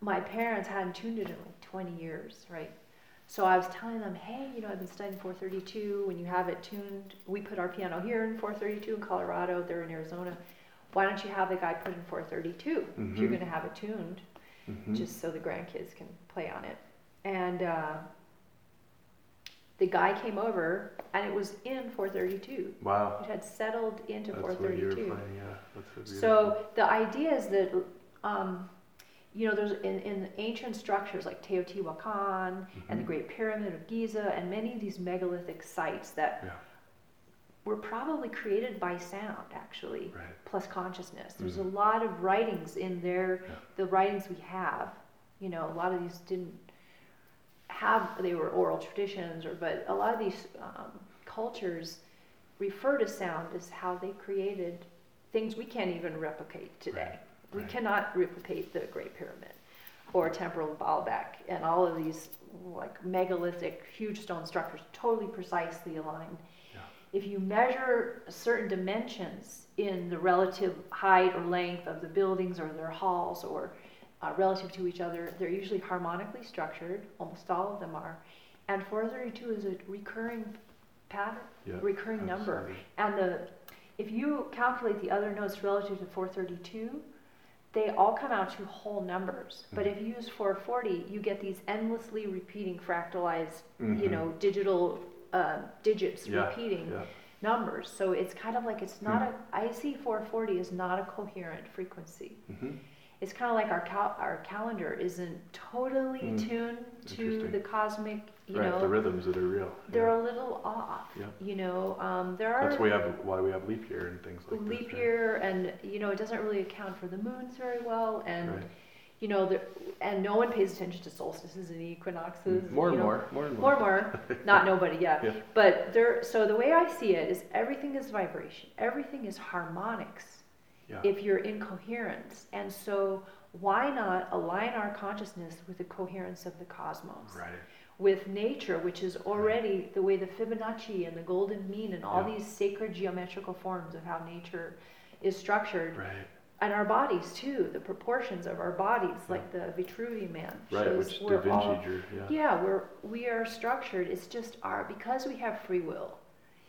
my parents hadn't tuned it in like 20 years, right? So I was telling them, hey, you know, I've been studying 432. When you have it tuned, we put our piano here in 432 in Colorado. They're in Arizona. Why don't you have the guy put in 432 if you're Mhm. going to have it tuned? Mhm. just so the grandkids can play on it. And uh, the guy came over, and it was in 432. Wow. It had settled into That's what you were 432. playing, yeah. So. The idea is that, um, you know, there's in, in ancient structures like Teotihuacan and the Mhm. Great Pyramid of Giza, and many of these megalithic sites that Yeah. were probably created by sound, actually Right. plus consciousness. There's Mhm. a lot of writings in there, Yeah. the writings we have. You know, a lot of these didn't have they were oral traditions, or but a lot of these um, cultures refer to sound as how they created things we can't even replicate today. Right, We right. cannot replicate the Great Pyramid or temporal of Baalbek and all of these like megalithic, huge stone structures, totally precisely aligned. Yeah. If you measure certain dimensions in the relative height or length of the buildings or their halls or uh, relative to each other, they're usually harmonically structured. Almost all of them are. And 432 is a recurring pattern, Yeah, recurring number. And the if you calculate the other notes relative to 432, they all come out to whole numbers. But Mhm. if you use 440, you get these endlessly repeating fractalized, you Mhm. know, digital uh, digits Yeah, repeating Yeah. numbers. So it's kind of like it's not a. I see 440 is not a coherent frequency. hmm It's kind of like our cal- our calendar isn't totally Mm, tuned to the cosmic. You right, know, the rhythms that are real. they're yeah. a little off. Yeah. You know, um, there are That's why we have why we have leap year and things like that. leap this. year, and you know, it doesn't really account for the moons very well, and Right. you know, there, and no one pays attention to solstices and equinoxes. More and know. more, more and More more. and more, not nobody, yeah. Yeah. But there, so the way I see it is everything is vibration, everything is harmonics Yeah. if you're in coherence. And so why not align our consciousness with the coherence of the cosmos? right. With nature, which is already the way the Fibonacci and the golden mean and all Yeah. these sacred geometrical forms of how nature is structured. Right. And our bodies too, the proportions of our bodies, like the Vitruvian man Right. shows Which we're Da Vinci all- drew. Yeah. yeah, we're we are structured. It's just our because we have free will.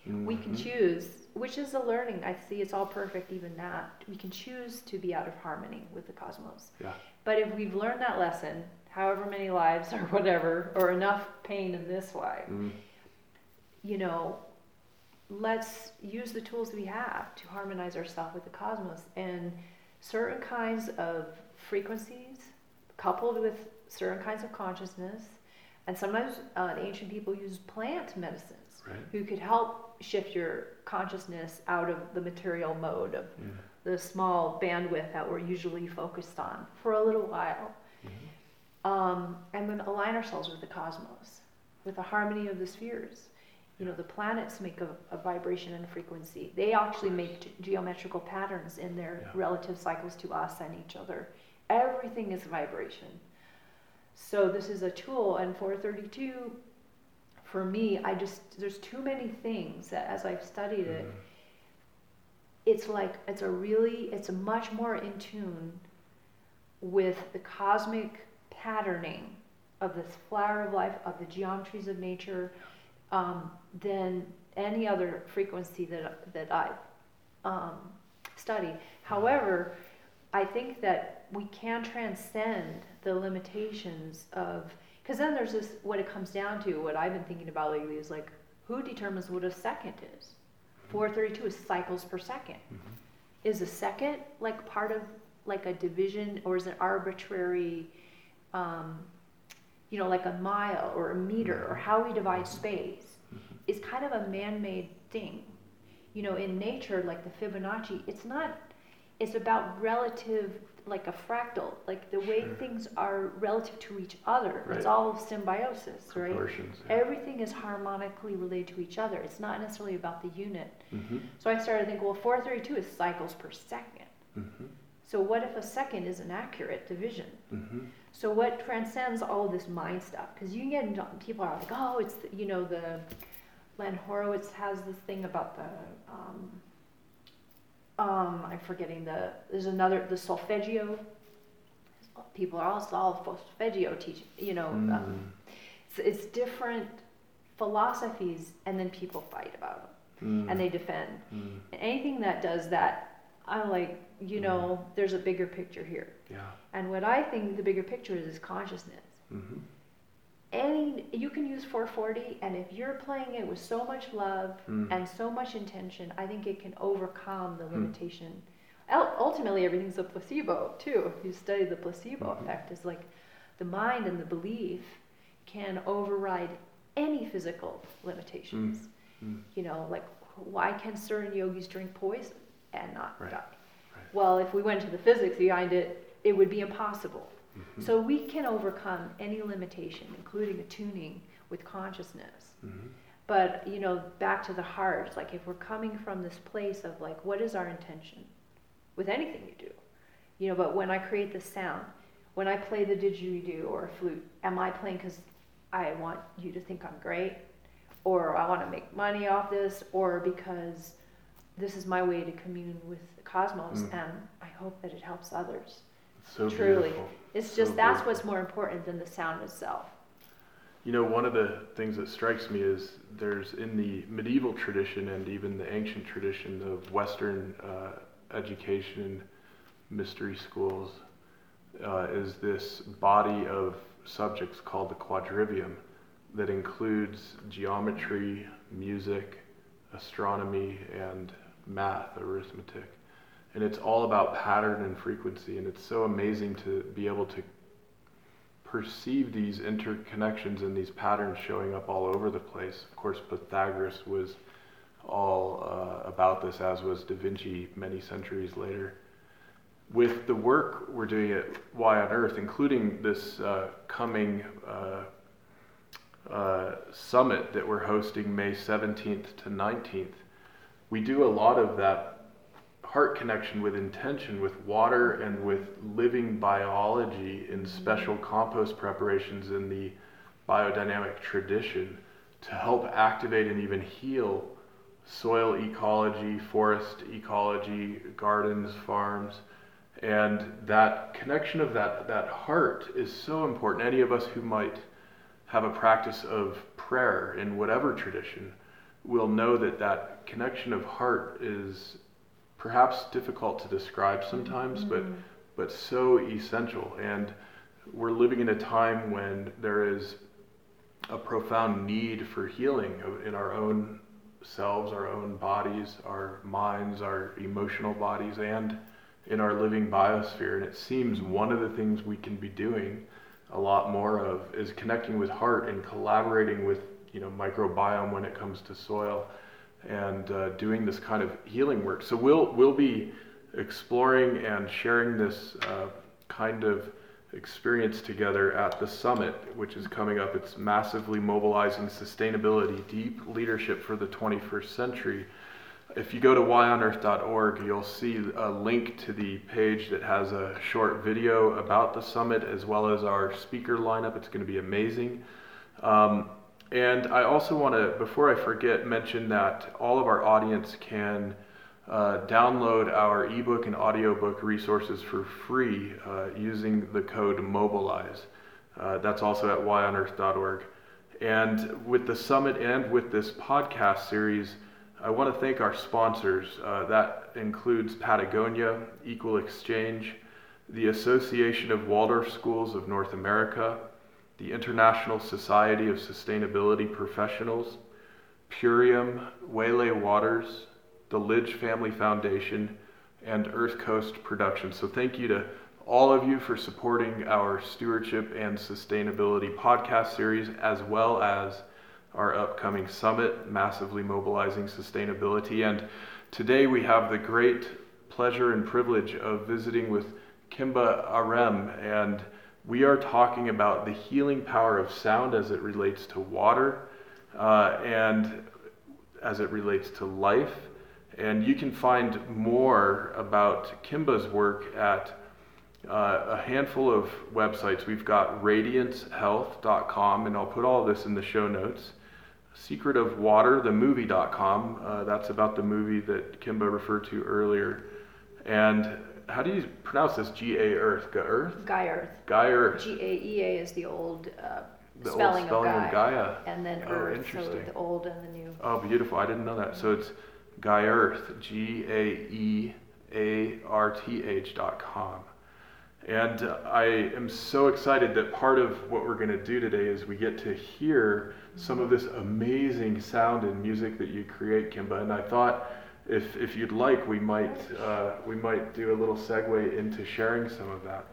We can Mhm. choose, which is a learning. I see it's all perfect, even that. We can choose to be out of harmony with the cosmos. Yeah. But if we've learned that lesson, however many lives or whatever, or enough pain in this life, Mm. you know, let's use the tools we have to harmonize ourselves with the cosmos. And certain kinds of frequencies, coupled with certain kinds of consciousness, and sometimes uh, the ancient people used plant medicines Right. who could help shift your consciousness out of the material mode of Yeah. the small bandwidth that we're usually focused on for a little while. Mhm. Um, and then align ourselves with the cosmos, with the harmony of the spheres. You know, the planets make a, a vibration and frequency. They actually make ge- geometrical patterns in their Yeah. relative cycles to us and each other. Everything is vibration. So this is a tool, and 432, for me, I just, there's too many things that as I've studied it, Mhm. it's like it's a really it's much more in tune with the cosmic patterning of this flower of life of the geometries of nature um, than any other frequency that that I um, study. However, I think that we can transcend the limitations of because then there's this what it comes down to. What I've been thinking about lately is like who determines what a second is. 432 is cycles per second. Mhm. Is a second like part of like a division or is it arbitrary, um, you know, like a mile or a meter or how we divide space Mhm. is kind of a man-made thing. You know, in nature, like the Fibonacci, it's not, it's about relative, like a fractal, like the way Sure. things are relative to each other. Right. It's all symbiosis, right? Yeah. Everything is harmonically related to each other. It's not necessarily about the unit. Mm-hmm. So I started to think, well, 432 is cycles per second. mm-hmm. So what if a second is an accurate division? Mm-hmm. So what transcends all this mind stuff? Because you can get into, people are like, oh, it's the, you know the Len Horowitz has this thing about the um, um, I'm forgetting the there's another the solfeggio. People are all all solfeggio teach you know um, Mm. it's, it's different philosophies and then people fight about them Mm. and they defend Mm. anything that does that. I'm like you know there's a bigger picture here. Yeah. And what I think the bigger picture is is consciousness. Mhm. Any you can use 440, and if you're playing it with so much love Mm. and so much intention, I think it can overcome the Hmm. limitation. Ul- Ultimately, everything's a placebo too. If you study the placebo Mhm. effect, is like the mind and the belief can override any physical limitations. Mm. You know, like why can certain yogis drink poison and not Right. die? Right. Well, if we went to the physics behind it, it would be impossible Mm-hmm. So we can overcome any limitation, including attuning with consciousness. Mm-hmm. But, you know, back to the heart, like if we're coming from this place of like, what is our intention with anything you do? You know, but when I create the sound, when I play the didgeridoo or a flute, am I playing because I want you to think I'm great? Or I want to make money off this? Or because this is my way to commune with the cosmos mm. and I hope that it helps others. So Truly. Beautiful. It's just so that's beautiful. what's more important than the sound itself. You know, one of the things that strikes me is there's in the medieval tradition and even the ancient tradition of Western uh, education, mystery schools, uh, is this body of subjects called the quadrivium that includes geometry, music, astronomy, and math, arithmetic. And it's all about pattern and frequency, and it's so amazing to be able to perceive these interconnections and these patterns showing up all over the place. Of course, Pythagoras was all uh, about this, as was Da Vinci many centuries later. With the work we're doing at Y on Earth, including this uh, coming uh, uh summit that we're hosting May 17th to 19th, we do a lot of that heart connection with intention, with water, and with living biology in special compost preparations in the biodynamic tradition to help activate and even heal soil ecology, forest ecology, gardens, farms. And that connection of that, that heart is so important. Any of us who might have a practice of prayer in whatever tradition will know that that connection of heart is perhaps difficult to describe sometimes, mm-hmm. but but so essential. And we're living in a time when there is a profound need for healing in our own selves, our own bodies, our minds, our emotional bodies, and in our living biosphere. And it seems one of the things we can be doing a lot more of is connecting with heart and collaborating with you know microbiome when it comes to soil and uh, doing this kind of healing work. So we'll we'll be exploring and sharing this uh, kind of experience together at the summit, which is coming up. It's massively mobilizing sustainability, deep leadership for the 21st century. If you go to whyonearth.org, you'll see a link to the page that has a short video about the summit as well as our speaker lineup. It's going to be amazing. Um, and I also want to, before I forget, mention that all of our audience can uh, download our ebook and audiobook resources for free uh, using the code MOBILIZE. Uh, that's also at whyonearth.org. And with the summit and with this podcast series, I want to thank our sponsors. Uh, that includes Patagonia, Equal Exchange, the Association of Waldorf Schools of North America, the International Society of Sustainability Professionals, Purium, Waylay Waters, the Lidge Family Foundation, and Earth Coast Productions. So thank you to all of you for supporting our stewardship and sustainability podcast series, as well as our upcoming summit, massively mobilizing sustainability. And today we have the great pleasure and privilege of visiting with Kimba Arem and we are talking about the healing power of sound as it relates to water uh, and as it relates to life. And you can find more about Kimba's work at uh, a handful of websites. We've got radiancehealth.com, and I'll put all of this in the show notes. Secret of Water, the movie.com, uh, that's about the movie that Kimba referred to earlier. And how do you pronounce this? G A Earth, Ga Earth. Gaia Earth. Gaia Earth. G A E A is the old uh, the spelling, old spelling of, Gaia. of Gaia. And then oh, Earth, interesting. so the old and the new. Oh, beautiful! I didn't know that. So it's Gaia Earth, G A E A R T H dot com. And I am so excited that part of what we're going to do today is we get to hear some of this amazing sound and music that you create, Kimba. And I thought if, if you'd like, we might, uh, we might do a little segue into sharing some of that.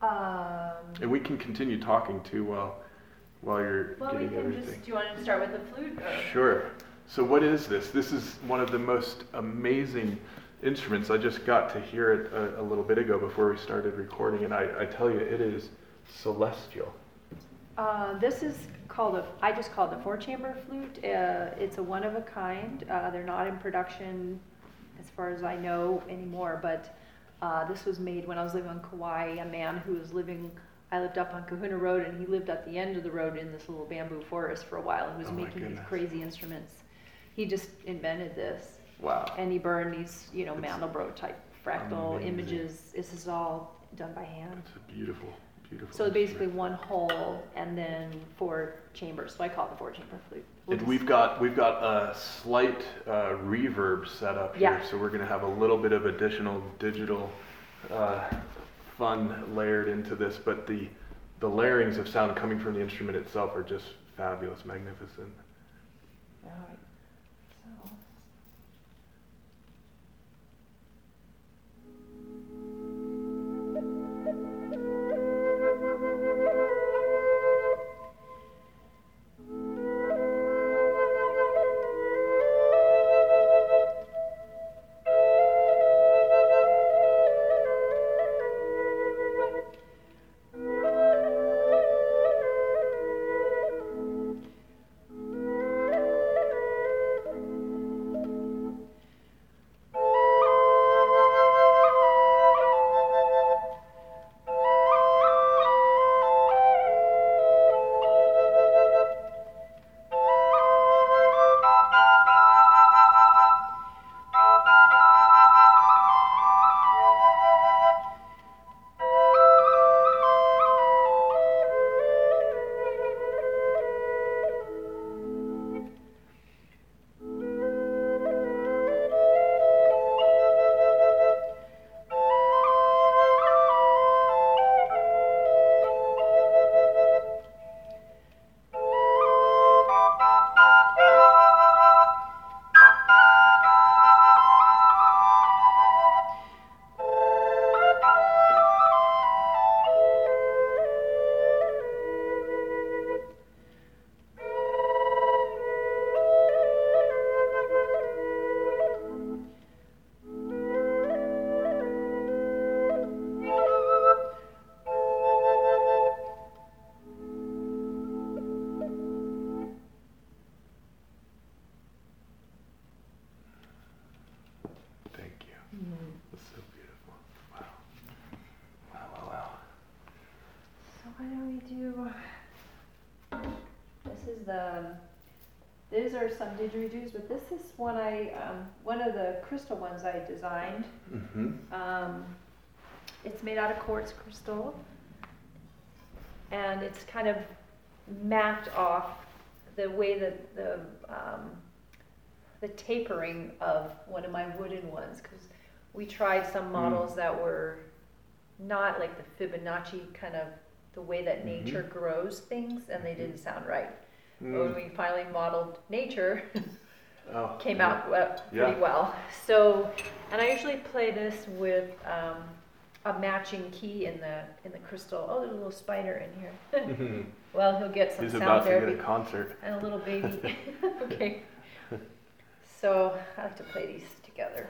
Um, and we can continue talking too while, while you're well, getting we can everything. Just, do you want to start with the flute? Or? Sure. So what is this? This is one of the most amazing instruments. I just got to hear it a, a little bit ago before we started recording, and I, I tell you, it is celestial. Uh, this is called a, I just call it a four chamber flute. Uh, it's a one of a kind. Uh, they're not in production as far as I know anymore, but uh, this was made when I was living on Kauai. A man who was living, I lived up on Kahuna Road, and he lived at the end of the road in this little bamboo forest for a while and was Oh making these crazy instruments. He just invented this. Wow. And he burned these, you know, It's Mandelbrot type fractal amazing. images. This is all done by hand. It's beautiful, beautiful. So basically one hole and then four chambers. So I call it the four chamber flute. We'll And we've got we've got a slight uh, reverb set up here, Yeah. so we're gonna have a little bit of additional digital uh, fun layered into this. But the the layerings of sound coming from the instrument itself are just fabulous, magnificent. All right. The. These are some didgeridoos, but this is one I um, one of the crystal ones I designed. Mm-hmm. Um, it's made out of quartz crystal, and it's kind of mapped off the way that the um, the tapering of one of my wooden ones because we tried some models that were not like the Fibonacci kind of the way that Mhm. nature grows things, and they didn't sound right. Mm. when we finally modeled nature, Oh, came yeah. out well, pretty Yeah. well. So, and I usually play this with um, a matching key in the in the crystal. Oh, there's a little spider in here. Mhm. well, he'll get some He's sound about to therapy get a concert. and a little baby. okay. So I like to play these together.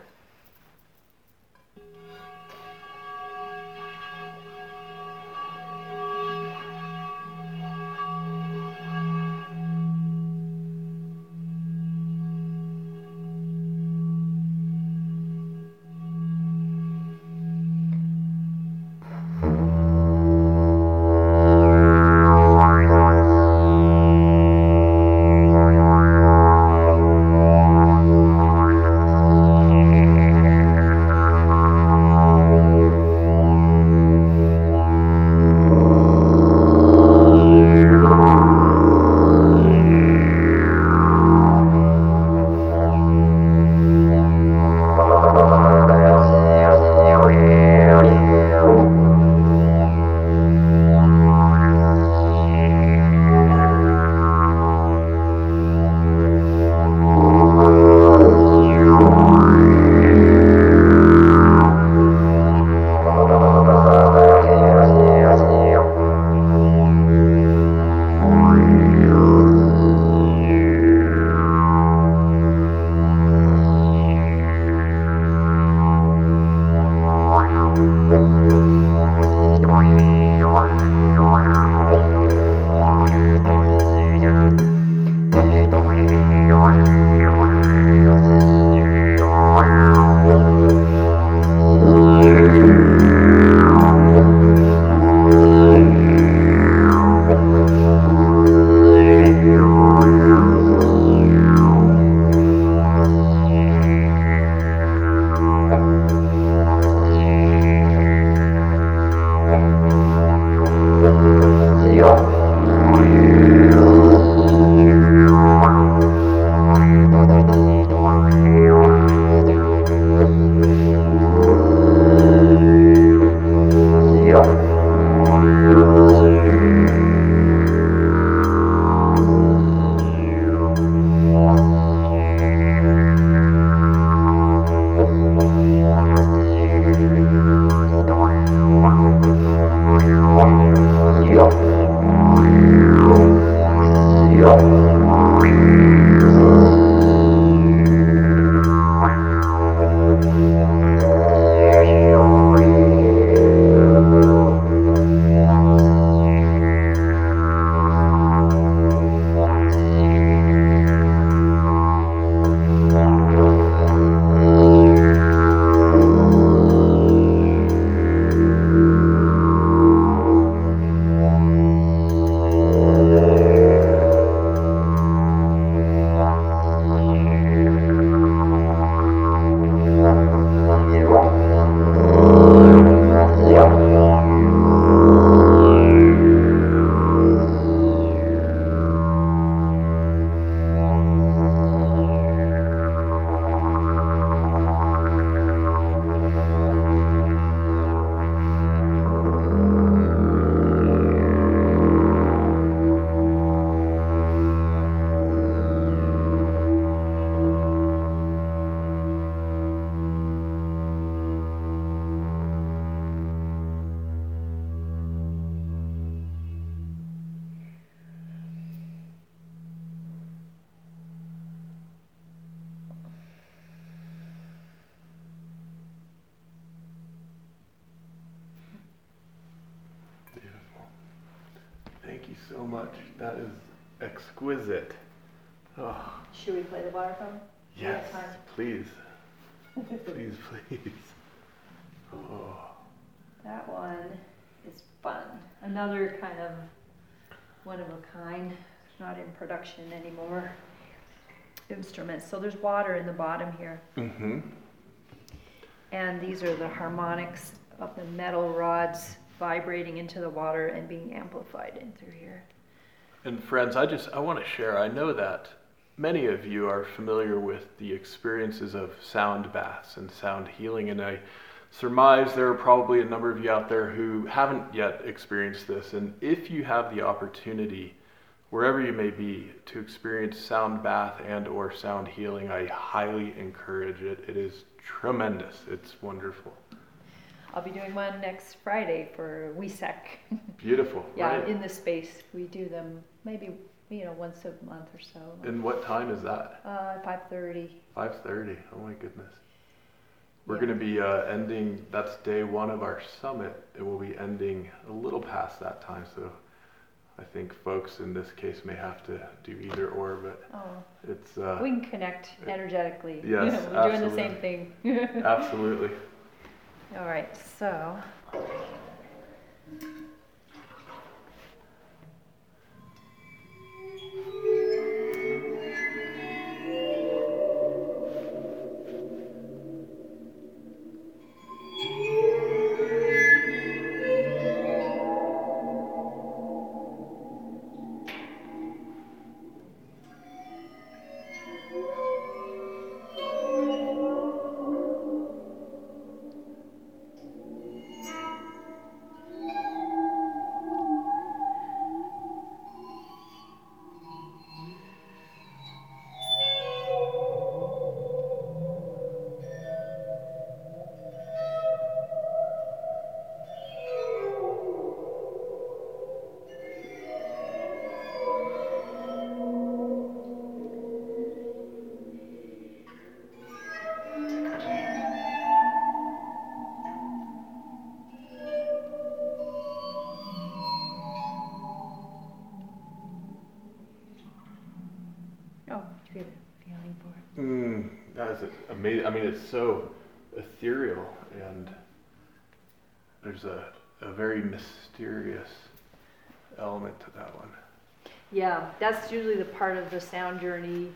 So much. That is exquisite. Oh, Should we play the water fountain? yes, please. Please, please. Oh, That one is fun. Another kind of one of a kind, not in production anymore. Instruments. So there's water in the bottom here. mm-hmm. And these are the harmonics of the metal rods vibrating into the water and being amplified in through here. And friends, I just I want to share. I know that many of you are familiar with the experiences of sound baths and sound healing, and I surmise there are probably a number of you out there who haven't yet experienced this. And if you have the opportunity, wherever you may be, to experience sound bath and or sound healing, I highly encourage it. It is tremendous. It's wonderful. I'll be doing one next Friday for WESEC. Beautiful. yeah, right? in the space. We do them maybe you know once a month or so. and what time is that? Uh, five thirty. 5:30. Oh my goodness. We're Yeah. going to be uh, ending. That's day one of our summit. It will be ending a little past that time, so I think folks in this case may have to do either or. But Oh, it's uh, we can connect energetically. Yes, you know, we're doing the same thing. absolutely. All right, so. Amazing. I mean, it's so ethereal, and there's a, a very mysterious element to that one. Yeah, that's usually the part of the sound journey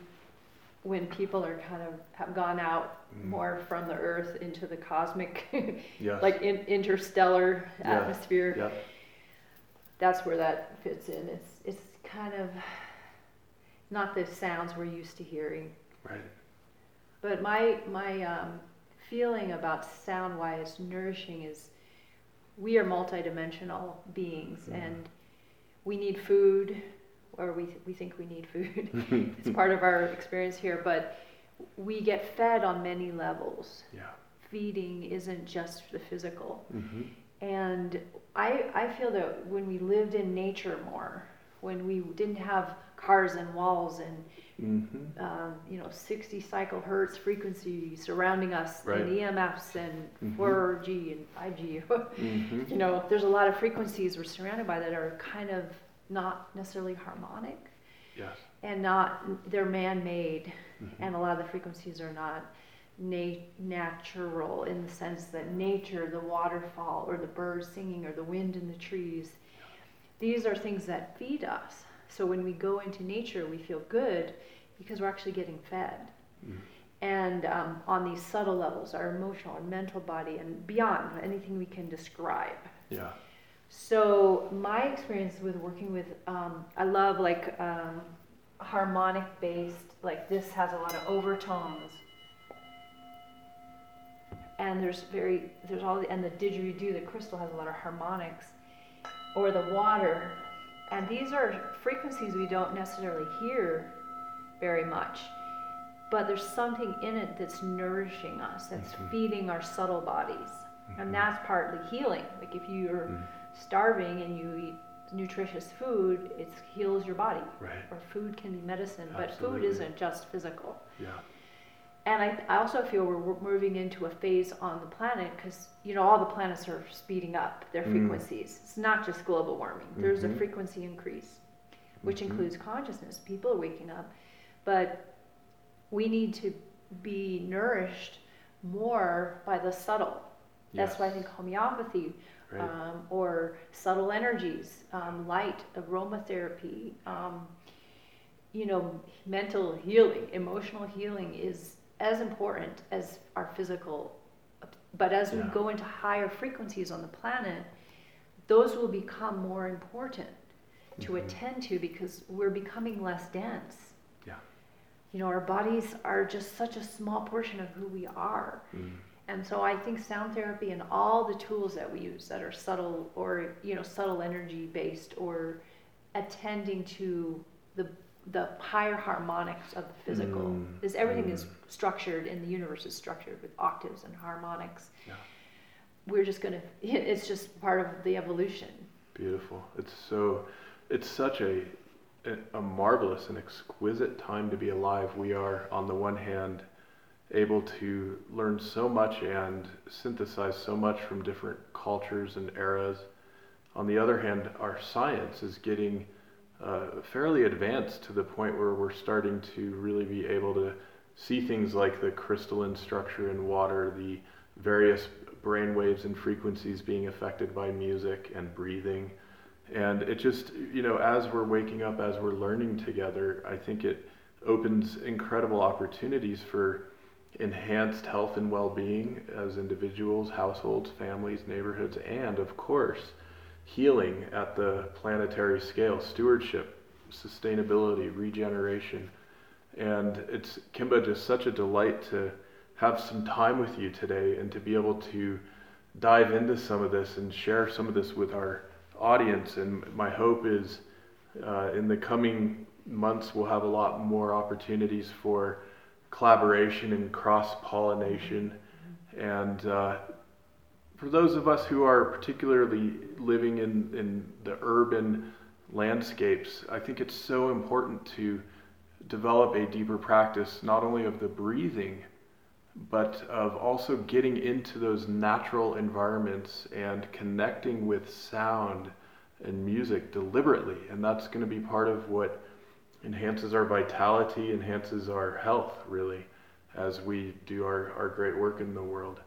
when people are kind of have gone out Mm. more from the earth into the cosmic, Yes. like in, interstellar Yeah, atmosphere. Yeah. That's where that fits in. It's it's kind of not the sounds we're used to hearing. Right. But my my um, feeling about sound wise nourishing is we are multidimensional beings Mhm. and we need food or we we think we need food. it's part of our experience here, but we get fed on many levels. Yeah. Feeding isn't just the physical. Mm-hmm. And I, I feel that when we lived in nature more, when we didn't have cars and walls and Mm-hmm. um, you know 60 cycle hertz frequency surrounding us Right. and EMFs and Mhm. 4G and 5G. Mm-hmm. you know, there's a lot of frequencies we're surrounded by that are kind of not necessarily harmonic Yes. and not they're man-made Mhm. and a lot of the frequencies are not na- natural in the sense that nature the waterfall or the birds singing or the wind in the trees these are things that feed us so when we go into nature we feel good because we're actually getting fed Mm. and um, on these subtle levels our emotional our mental body and beyond anything we can describe Yeah. so my experience with working with, um, I love like um, harmonic based. Like this has a lot of overtones, and there's very there's all the, and the didgeridoo, the crystal has a lot of harmonics, or the water, and these are frequencies we don't necessarily hear very much. But there's something in it that's nourishing us, that's Mhm. feeding our subtle bodies. Mhm. And that's partly healing. Like if you're Mm. starving and you eat nutritious food, it heals your body. Right. Or food can be medicine, but food isn't just physical. Yeah. And I, I also feel we're, moving into a phase on the planet because you know all the planets are speeding up their Mm. frequencies. It's not just global warming. There's Mhm. a frequency increase. which Mhm. includes consciousness. People are waking up, but we need to be nourished more by the subtle. That's why I think homeopathy Right. um, or subtle energies, um, light, aromatherapy, um, you know, mental healing, emotional healing is as important as our physical. But as we go into higher frequencies on the planet, those will become more important to Mhm. attend to because we're becoming less dense. Yeah. You know, our bodies are just such a small portion of who we are. Mm. And so I think sound therapy and all the tools that we use that are subtle or you know subtle energy based or attending to the the higher harmonics of the physical Mm, is everything is mm. structured in the universe is structured with octaves and harmonics. Yeah. We're just gonna it's just part of the evolution. Beautiful. It's so, it's such a, a marvelous and exquisite time to be alive. We are, on the one hand, able to learn so much and synthesize so much from different cultures and eras. On the other hand, our science is getting uh, fairly advanced to the point where we're starting to really be able to see things like the crystalline structure in water, the various brain waves and frequencies being affected by music and breathing. And it just, you know, as we're waking up, as we're learning together, I think it opens incredible opportunities for enhanced health and well being as individuals, households, families, neighborhoods, and of course, healing at the planetary scale, stewardship, sustainability, regeneration. And it's, Kimba, just such a delight to have some time with you today and to be able to dive into some of this and share some of this with our audience. And my hope is uh, in the coming months, we'll have a lot more opportunities for collaboration and cross pollination. And uh, for those of us who are particularly living in, in the urban landscapes, I think it's so important to develop a deeper practice, not only of the breathing, but of also getting into those natural environments and connecting with sound and music deliberately. And that's going to be part of what enhances our vitality, enhances our health, really, as we do our, our great work in the world.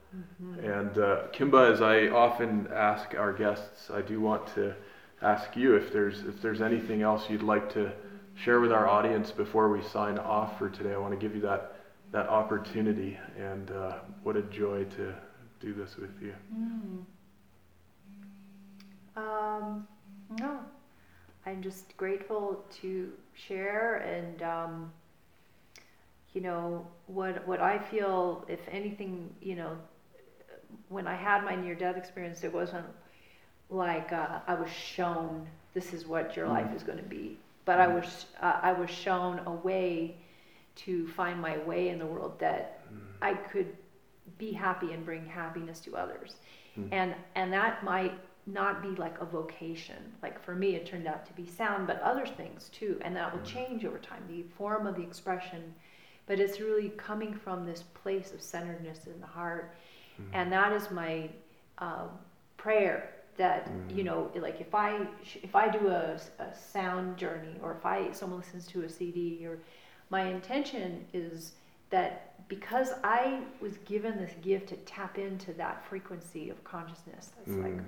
And uh, Kimba, as I often ask our guests, I do want to ask you if there's if there's anything else you'd like to share with our audience before we sign off for today. I want to give you that that opportunity, and uh, what a joy to do this with you. Um, no, I'm just grateful to share and um, you know what what I feel. If anything, you know, when I had my near death experience, it wasn't like uh, I was shown this is what your life is going to be, but I was uh, I was shown a way to find my way in the world that I could be happy and bring happiness to others. Mm. And and that might not be like a vocation. Like for me it turned out to be sound, but other things too. And that will change over time, the form of the expression. But it's really coming from this place of centeredness in the heart. And that is my um, prayer that you know like if i if i do a, a sound journey or if i someone listens to a cd or my intention is that because I was given this gift to tap into that frequency of consciousness, that's like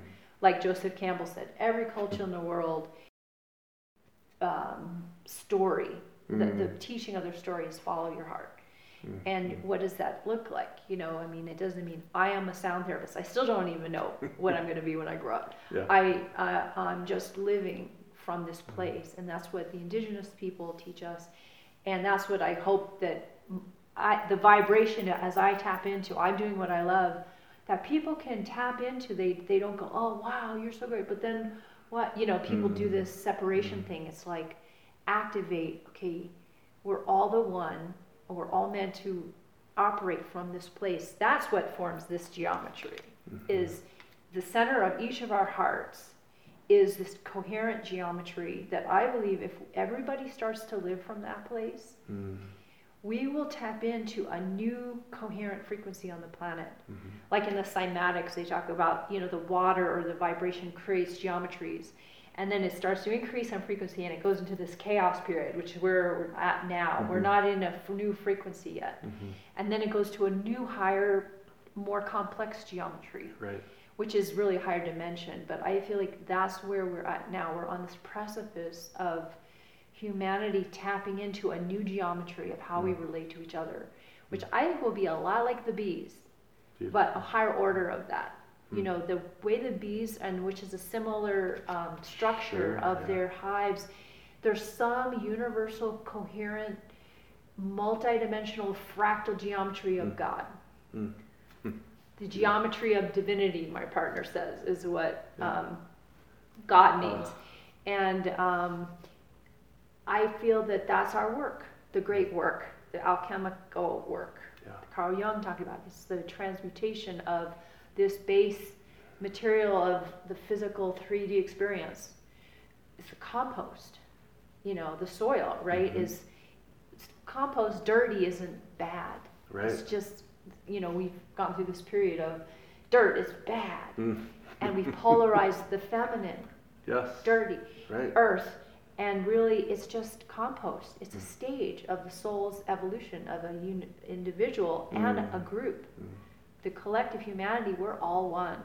like Joseph Campbell said, every culture in the world um, story, the, the Mm. teaching of their story is follow your heart. Mm. And what does that look like? You know, I mean, it doesn't mean I am a sound therapist. I still don't even know what I'm going to be when I grow up. Yeah. I, uh, I'm just living from this place, and that's what the indigenous people teach us, and that's what I hope that I, the vibration as I tap into, I'm doing what I love, that people can tap into. They they don't go, oh wow, you're so great, but then what? You know, people do Mm. this separation thing. It's like activate. Okay, we're all the one. We're all meant to operate from this place. That's what forms this geometry. Is the center of each of our hearts is this coherent geometry that I believe if everybody starts to live from that place, Mm. we will tap into a new coherent frequency on the planet. Mhm. Like in the cymatics, they talk about, you know, the water or the vibration creates geometries. And then it starts to increase on frequency and it goes into this chaos period which is where we're at now. Mm-hmm. we're not in a f- new frequency yet. And then it goes to a new higher more complex geometry Right. which is really higher dimension. But i feel like that's where we're at now. We're on this precipice of humanity tapping into a new geometry of how we relate to each other which i think will be a lot like the bees but a higher order of that. You know, the way the bees, and which is a similar um, structure Sure, of yeah. their hives, there's some universal, coherent, multidimensional fractal geometry of God. Mm. The geometry of divinity, my partner says, is what Yeah. um, God means. Uh. And um, I feel that that's our work, the great work, the alchemical work. Yeah. Carl Jung talked about it's the transmutation of this base material of the physical 3D experience. It's the compost, you know, the soil, right? Mhm. Is compost dirty isn't bad. Right. It's just, you know, we've gone through this period of dirt is bad, Mm. and we've polarized the feminine, Yes. dirty, Right. earth and really it's just compost it's a stage of the soul's evolution of a uni- individual and Mm. a group Mm. The collective humanity we're all one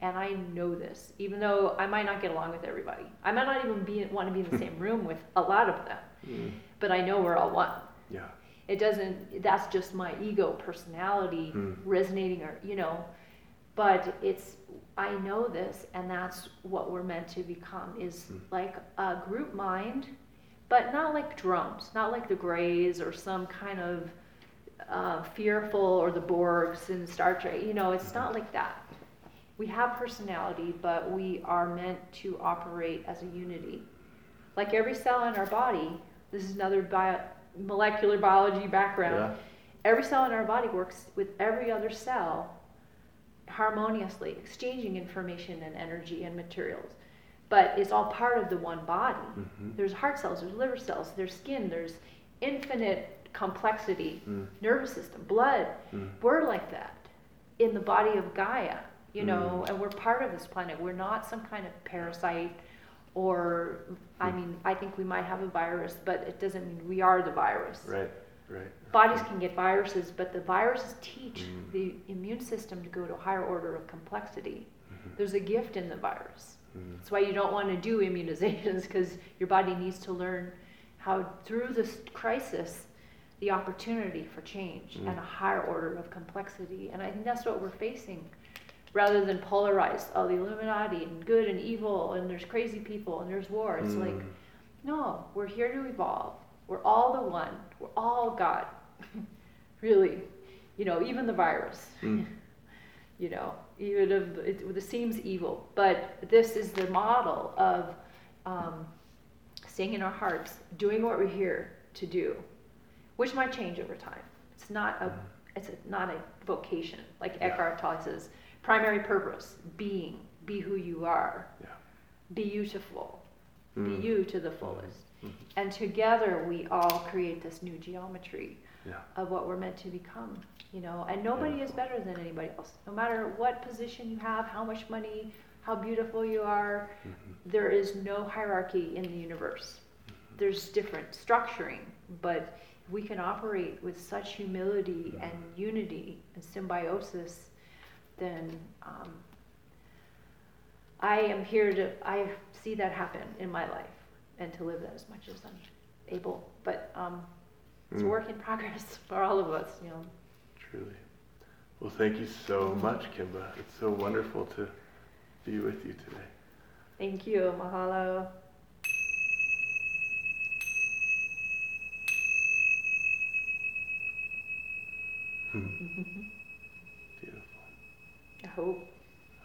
and i know this even though i might not get along with everybody i might not even be want to be in the same room with a lot of them Mm. but i know we're all one Yeah. it doesn't that's just my ego personality Mm. resonating or you know but it's i know this and that's what we're meant to become is Mm. like a group mind but not like drums not like the grays or some kind of uh, fearful or the borgs in star trek you know it's not like that we have personality but we are meant to operate as a unity like every cell in our body this is another bio, molecular biology background Yeah. every cell in our body works with every other cell harmoniously, exchanging information and energy and materials. But it's all part of the one body. Mhm. There's heart cells, there's liver cells, there's skin, there's infinite complexity, Mm. nervous system, blood. Mm. We're like that in the body of Gaia, you know, Mm. and we're part of this planet. We're not some kind of parasite or, I Mm. mean, I think we might have a virus, but it doesn't mean we are the virus Right. Right. bodies can get viruses, but the viruses teach Mm. the immune system to go to a higher order of complexity. Mhm. There's a gift in the virus. Mm. That's why you don't want to do immunizations because your body needs to learn how, through this crisis, the opportunity for change Mm. and a higher order of complexity. And I think that's what we're facing. Rather than polarize, oh, the Illuminati and good and evil, and there's crazy people and there's war. It's like, Mm. no, we're here to evolve. We're all the one. We're all God. really. You know, even the virus. Mm. you know, even if it, it seems evil. But this is the model of um, staying in our hearts, doing what we're here to do, which might change over time. It's not a, it's a, not a vocation. Like Yeah. Eckhart Tolle says, primary purpose, being, be who you are, Yeah. be beautiful, Mm. be you to the fullest. Mhm. And together we all create this new geometry Yeah. of what we're meant to become, you know. And nobody is better than anybody else. No matter what position you have, how much money, how beautiful you are, Mhm. there is no hierarchy in the universe. There's different structuring, but we can operate with such humility and unity and symbiosis, then um, I am here to, I see that happen in my life and to live that as much as I'm able. But um, it's a Mm. work in progress for all of us, you know. Truly. Well, thank you so much, Kimba. It's so wonderful to be with you today. Thank you. Mahalo. Beautiful. I hope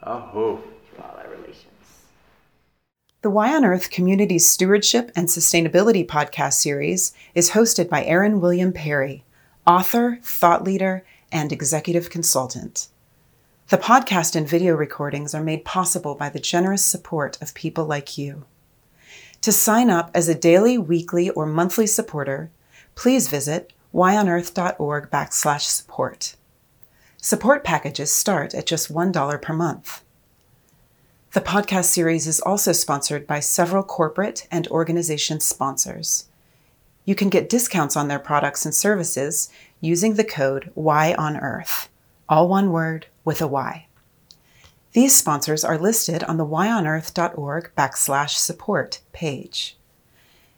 Aho. to all our relations. The Y on Earth Community Stewardship and Sustainability podcast series is hosted by Aaron William Perry, author, thought leader, and executive consultant. The podcast and video recordings are made possible by the generous support of people like you. To sign up as a daily, weekly, or monthly supporter, please visit yonearth.org backslash support. Support packages start at just $1 per month. The podcast series is also sponsored by several corporate and organization sponsors. You can get discounts on their products and services using the code Y on Earth, all one word with a Y. These sponsors are listed on the yonearth.org backslash support page.